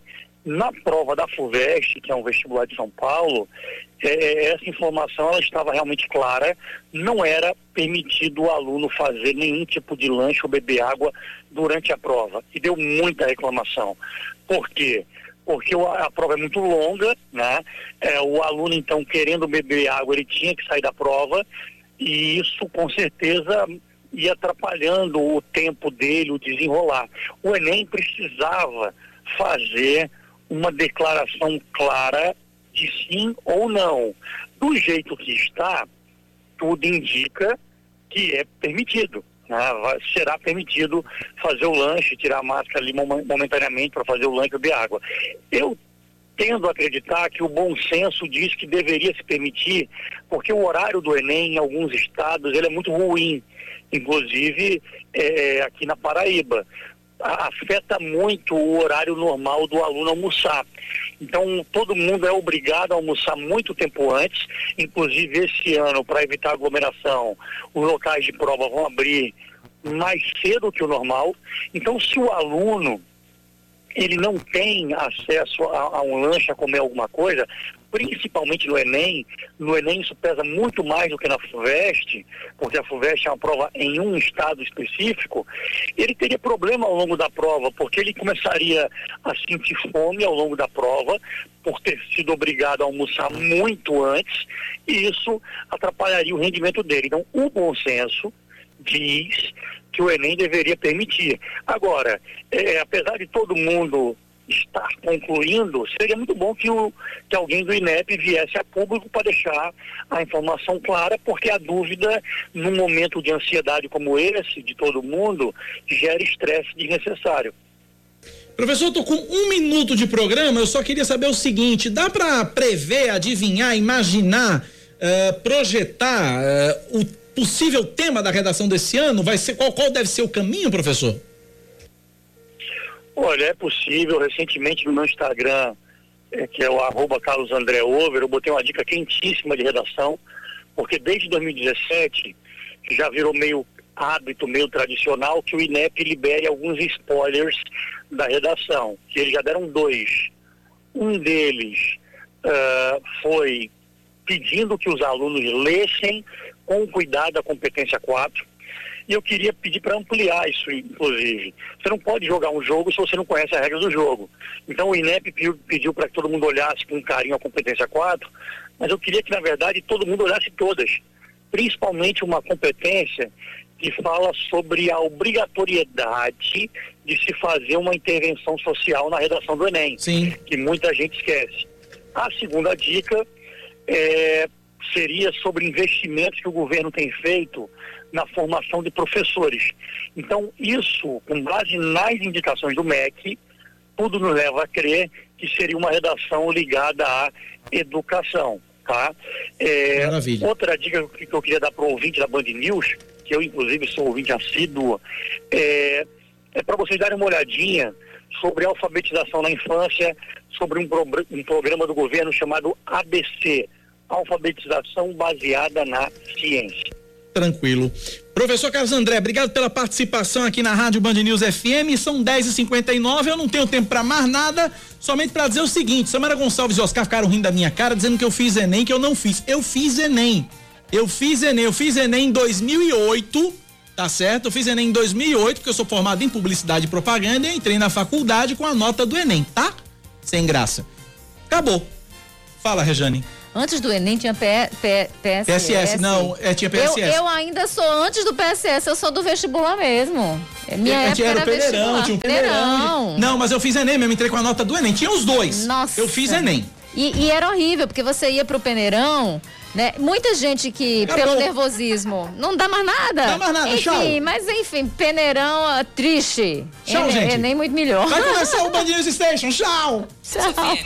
na prova da FUVEST, que é um vestibular de São Paulo, é, essa informação ela estava realmente clara, não era permitido o aluno fazer nenhum tipo de lanche ou beber água durante a prova. E deu muita reclamação. Por quê? porque a prova é muito longa, né? É, o aluno, então, querendo beber água, ele tinha que sair da prova, e isso, com certeza, ia atrapalhando o tempo dele, o desenrolar. O Enem precisava fazer uma declaração clara de sim ou não. Do jeito que está, tudo indica que é permitido. Né? será permitido fazer o lanche, tirar a máscara ali momentaneamente para fazer o lanche e beber água. Eu tendo a acreditar que o bom senso diz que deveria se permitir, porque o horário do Enem em alguns estados ele é muito ruim, inclusive é, aqui na Paraíba afeta muito o horário normal do aluno almoçar. Então, todo mundo é obrigado a almoçar muito tempo antes, inclusive esse ano, para evitar aglomeração, os locais de prova vão abrir mais cedo que o normal. Então, se o aluno ele não tem acesso a, a, um lanche, a comer alguma coisa, principalmente no Enem, no Enem isso pesa muito mais do que na FUVEST, porque a FUVEST é uma prova em um estado específico, ele teria problema ao longo da prova, porque ele começaria a sentir fome ao longo da prova, por ter sido obrigado a almoçar muito antes, e isso atrapalharia o rendimento dele. Então, o bom senso diz que o Enem deveria permitir. Agora, é, apesar de todo mundo estar concluindo, seria muito bom que, o, que alguém do INEP viesse a público para deixar a informação clara, porque a dúvida, num momento de ansiedade como esse, de todo mundo, gera estresse desnecessário. Professor, estou com um minuto de programa, eu só queria saber o seguinte: dá para prever, adivinhar, imaginar, uh, projetar uh, o possível tema da redação desse ano? Vai ser qual, qual deve ser o caminho, professor? Olha, é possível. Recentemente no meu Instagram, é, que é o arroba Carlos André Over, eu botei uma dica quentíssima de redação, porque desde 2017 já virou meio hábito, meio tradicional, que o INEP libere alguns spoilers da redação, que eles já deram dois. Um deles uh, foi pedindo que os alunos lessem com cuidado a competência 4, e eu queria pedir para ampliar isso, inclusive. Você não pode jogar um jogo se você não conhece a regra do jogo. Então o INEP pediu, pediu para que todo mundo olhasse com carinho a competência 4, mas eu queria que, na verdade, todo mundo olhasse todas. Principalmente uma competência que fala sobre a obrigatoriedade de se fazer uma intervenção social na redação do Enem, Sim. que muita gente esquece. A segunda dica é, seria sobre investimentos que o governo tem feito na formação de professores. Então, isso, com base nas indicações do MEC, tudo nos leva a crer que seria uma redação ligada à educação. Tá? É, Maravilha. Outra dica que eu queria dar para o ouvinte da Band News, que eu inclusive sou ouvinte assíduo, é, é para vocês darem uma olhadinha sobre alfabetização na infância, sobre um, pro, um programa do governo chamado ABC, Alfabetização Baseada na Ciência tranquilo. Professor Carlos André, obrigado pela participação aqui na Rádio Band News FM. São 10h59, eu não tenho tempo para mais nada, somente para dizer o seguinte: Samara Gonçalves e Oscar ficaram rindo da minha cara, dizendo que eu fiz Enem, que eu não fiz. Eu fiz Enem. Eu fiz Enem, eu fiz Enem em 2008, tá certo? Eu fiz Enem em 2008, porque eu sou formado em publicidade e propaganda e entrei na faculdade com a nota do Enem, tá? Sem graça. Acabou. Fala, Rejane. Antes do Enem tinha P, P, PSS. PSS, não, é, tinha PSS. Eu, eu, ainda sou antes do PSS, eu sou do vestibular mesmo. Minha eu, época era, era Peneirão, tinha um Peneirão. Não, mas eu fiz Enem mesmo, entrei com a nota do Enem. Tinha os dois. Nossa. Eu fiz Enem. E, e era horrível, porque você ia pro Peneirão, né? Muita gente que, pelo nervosismo, não dá mais nada. Dá mais nada, enfim, tchau. mas enfim, Peneirão uh, triste. Tchau, Enem, gente. Enem muito melhor. Vai começar o Band News Station, tchau. Tchau.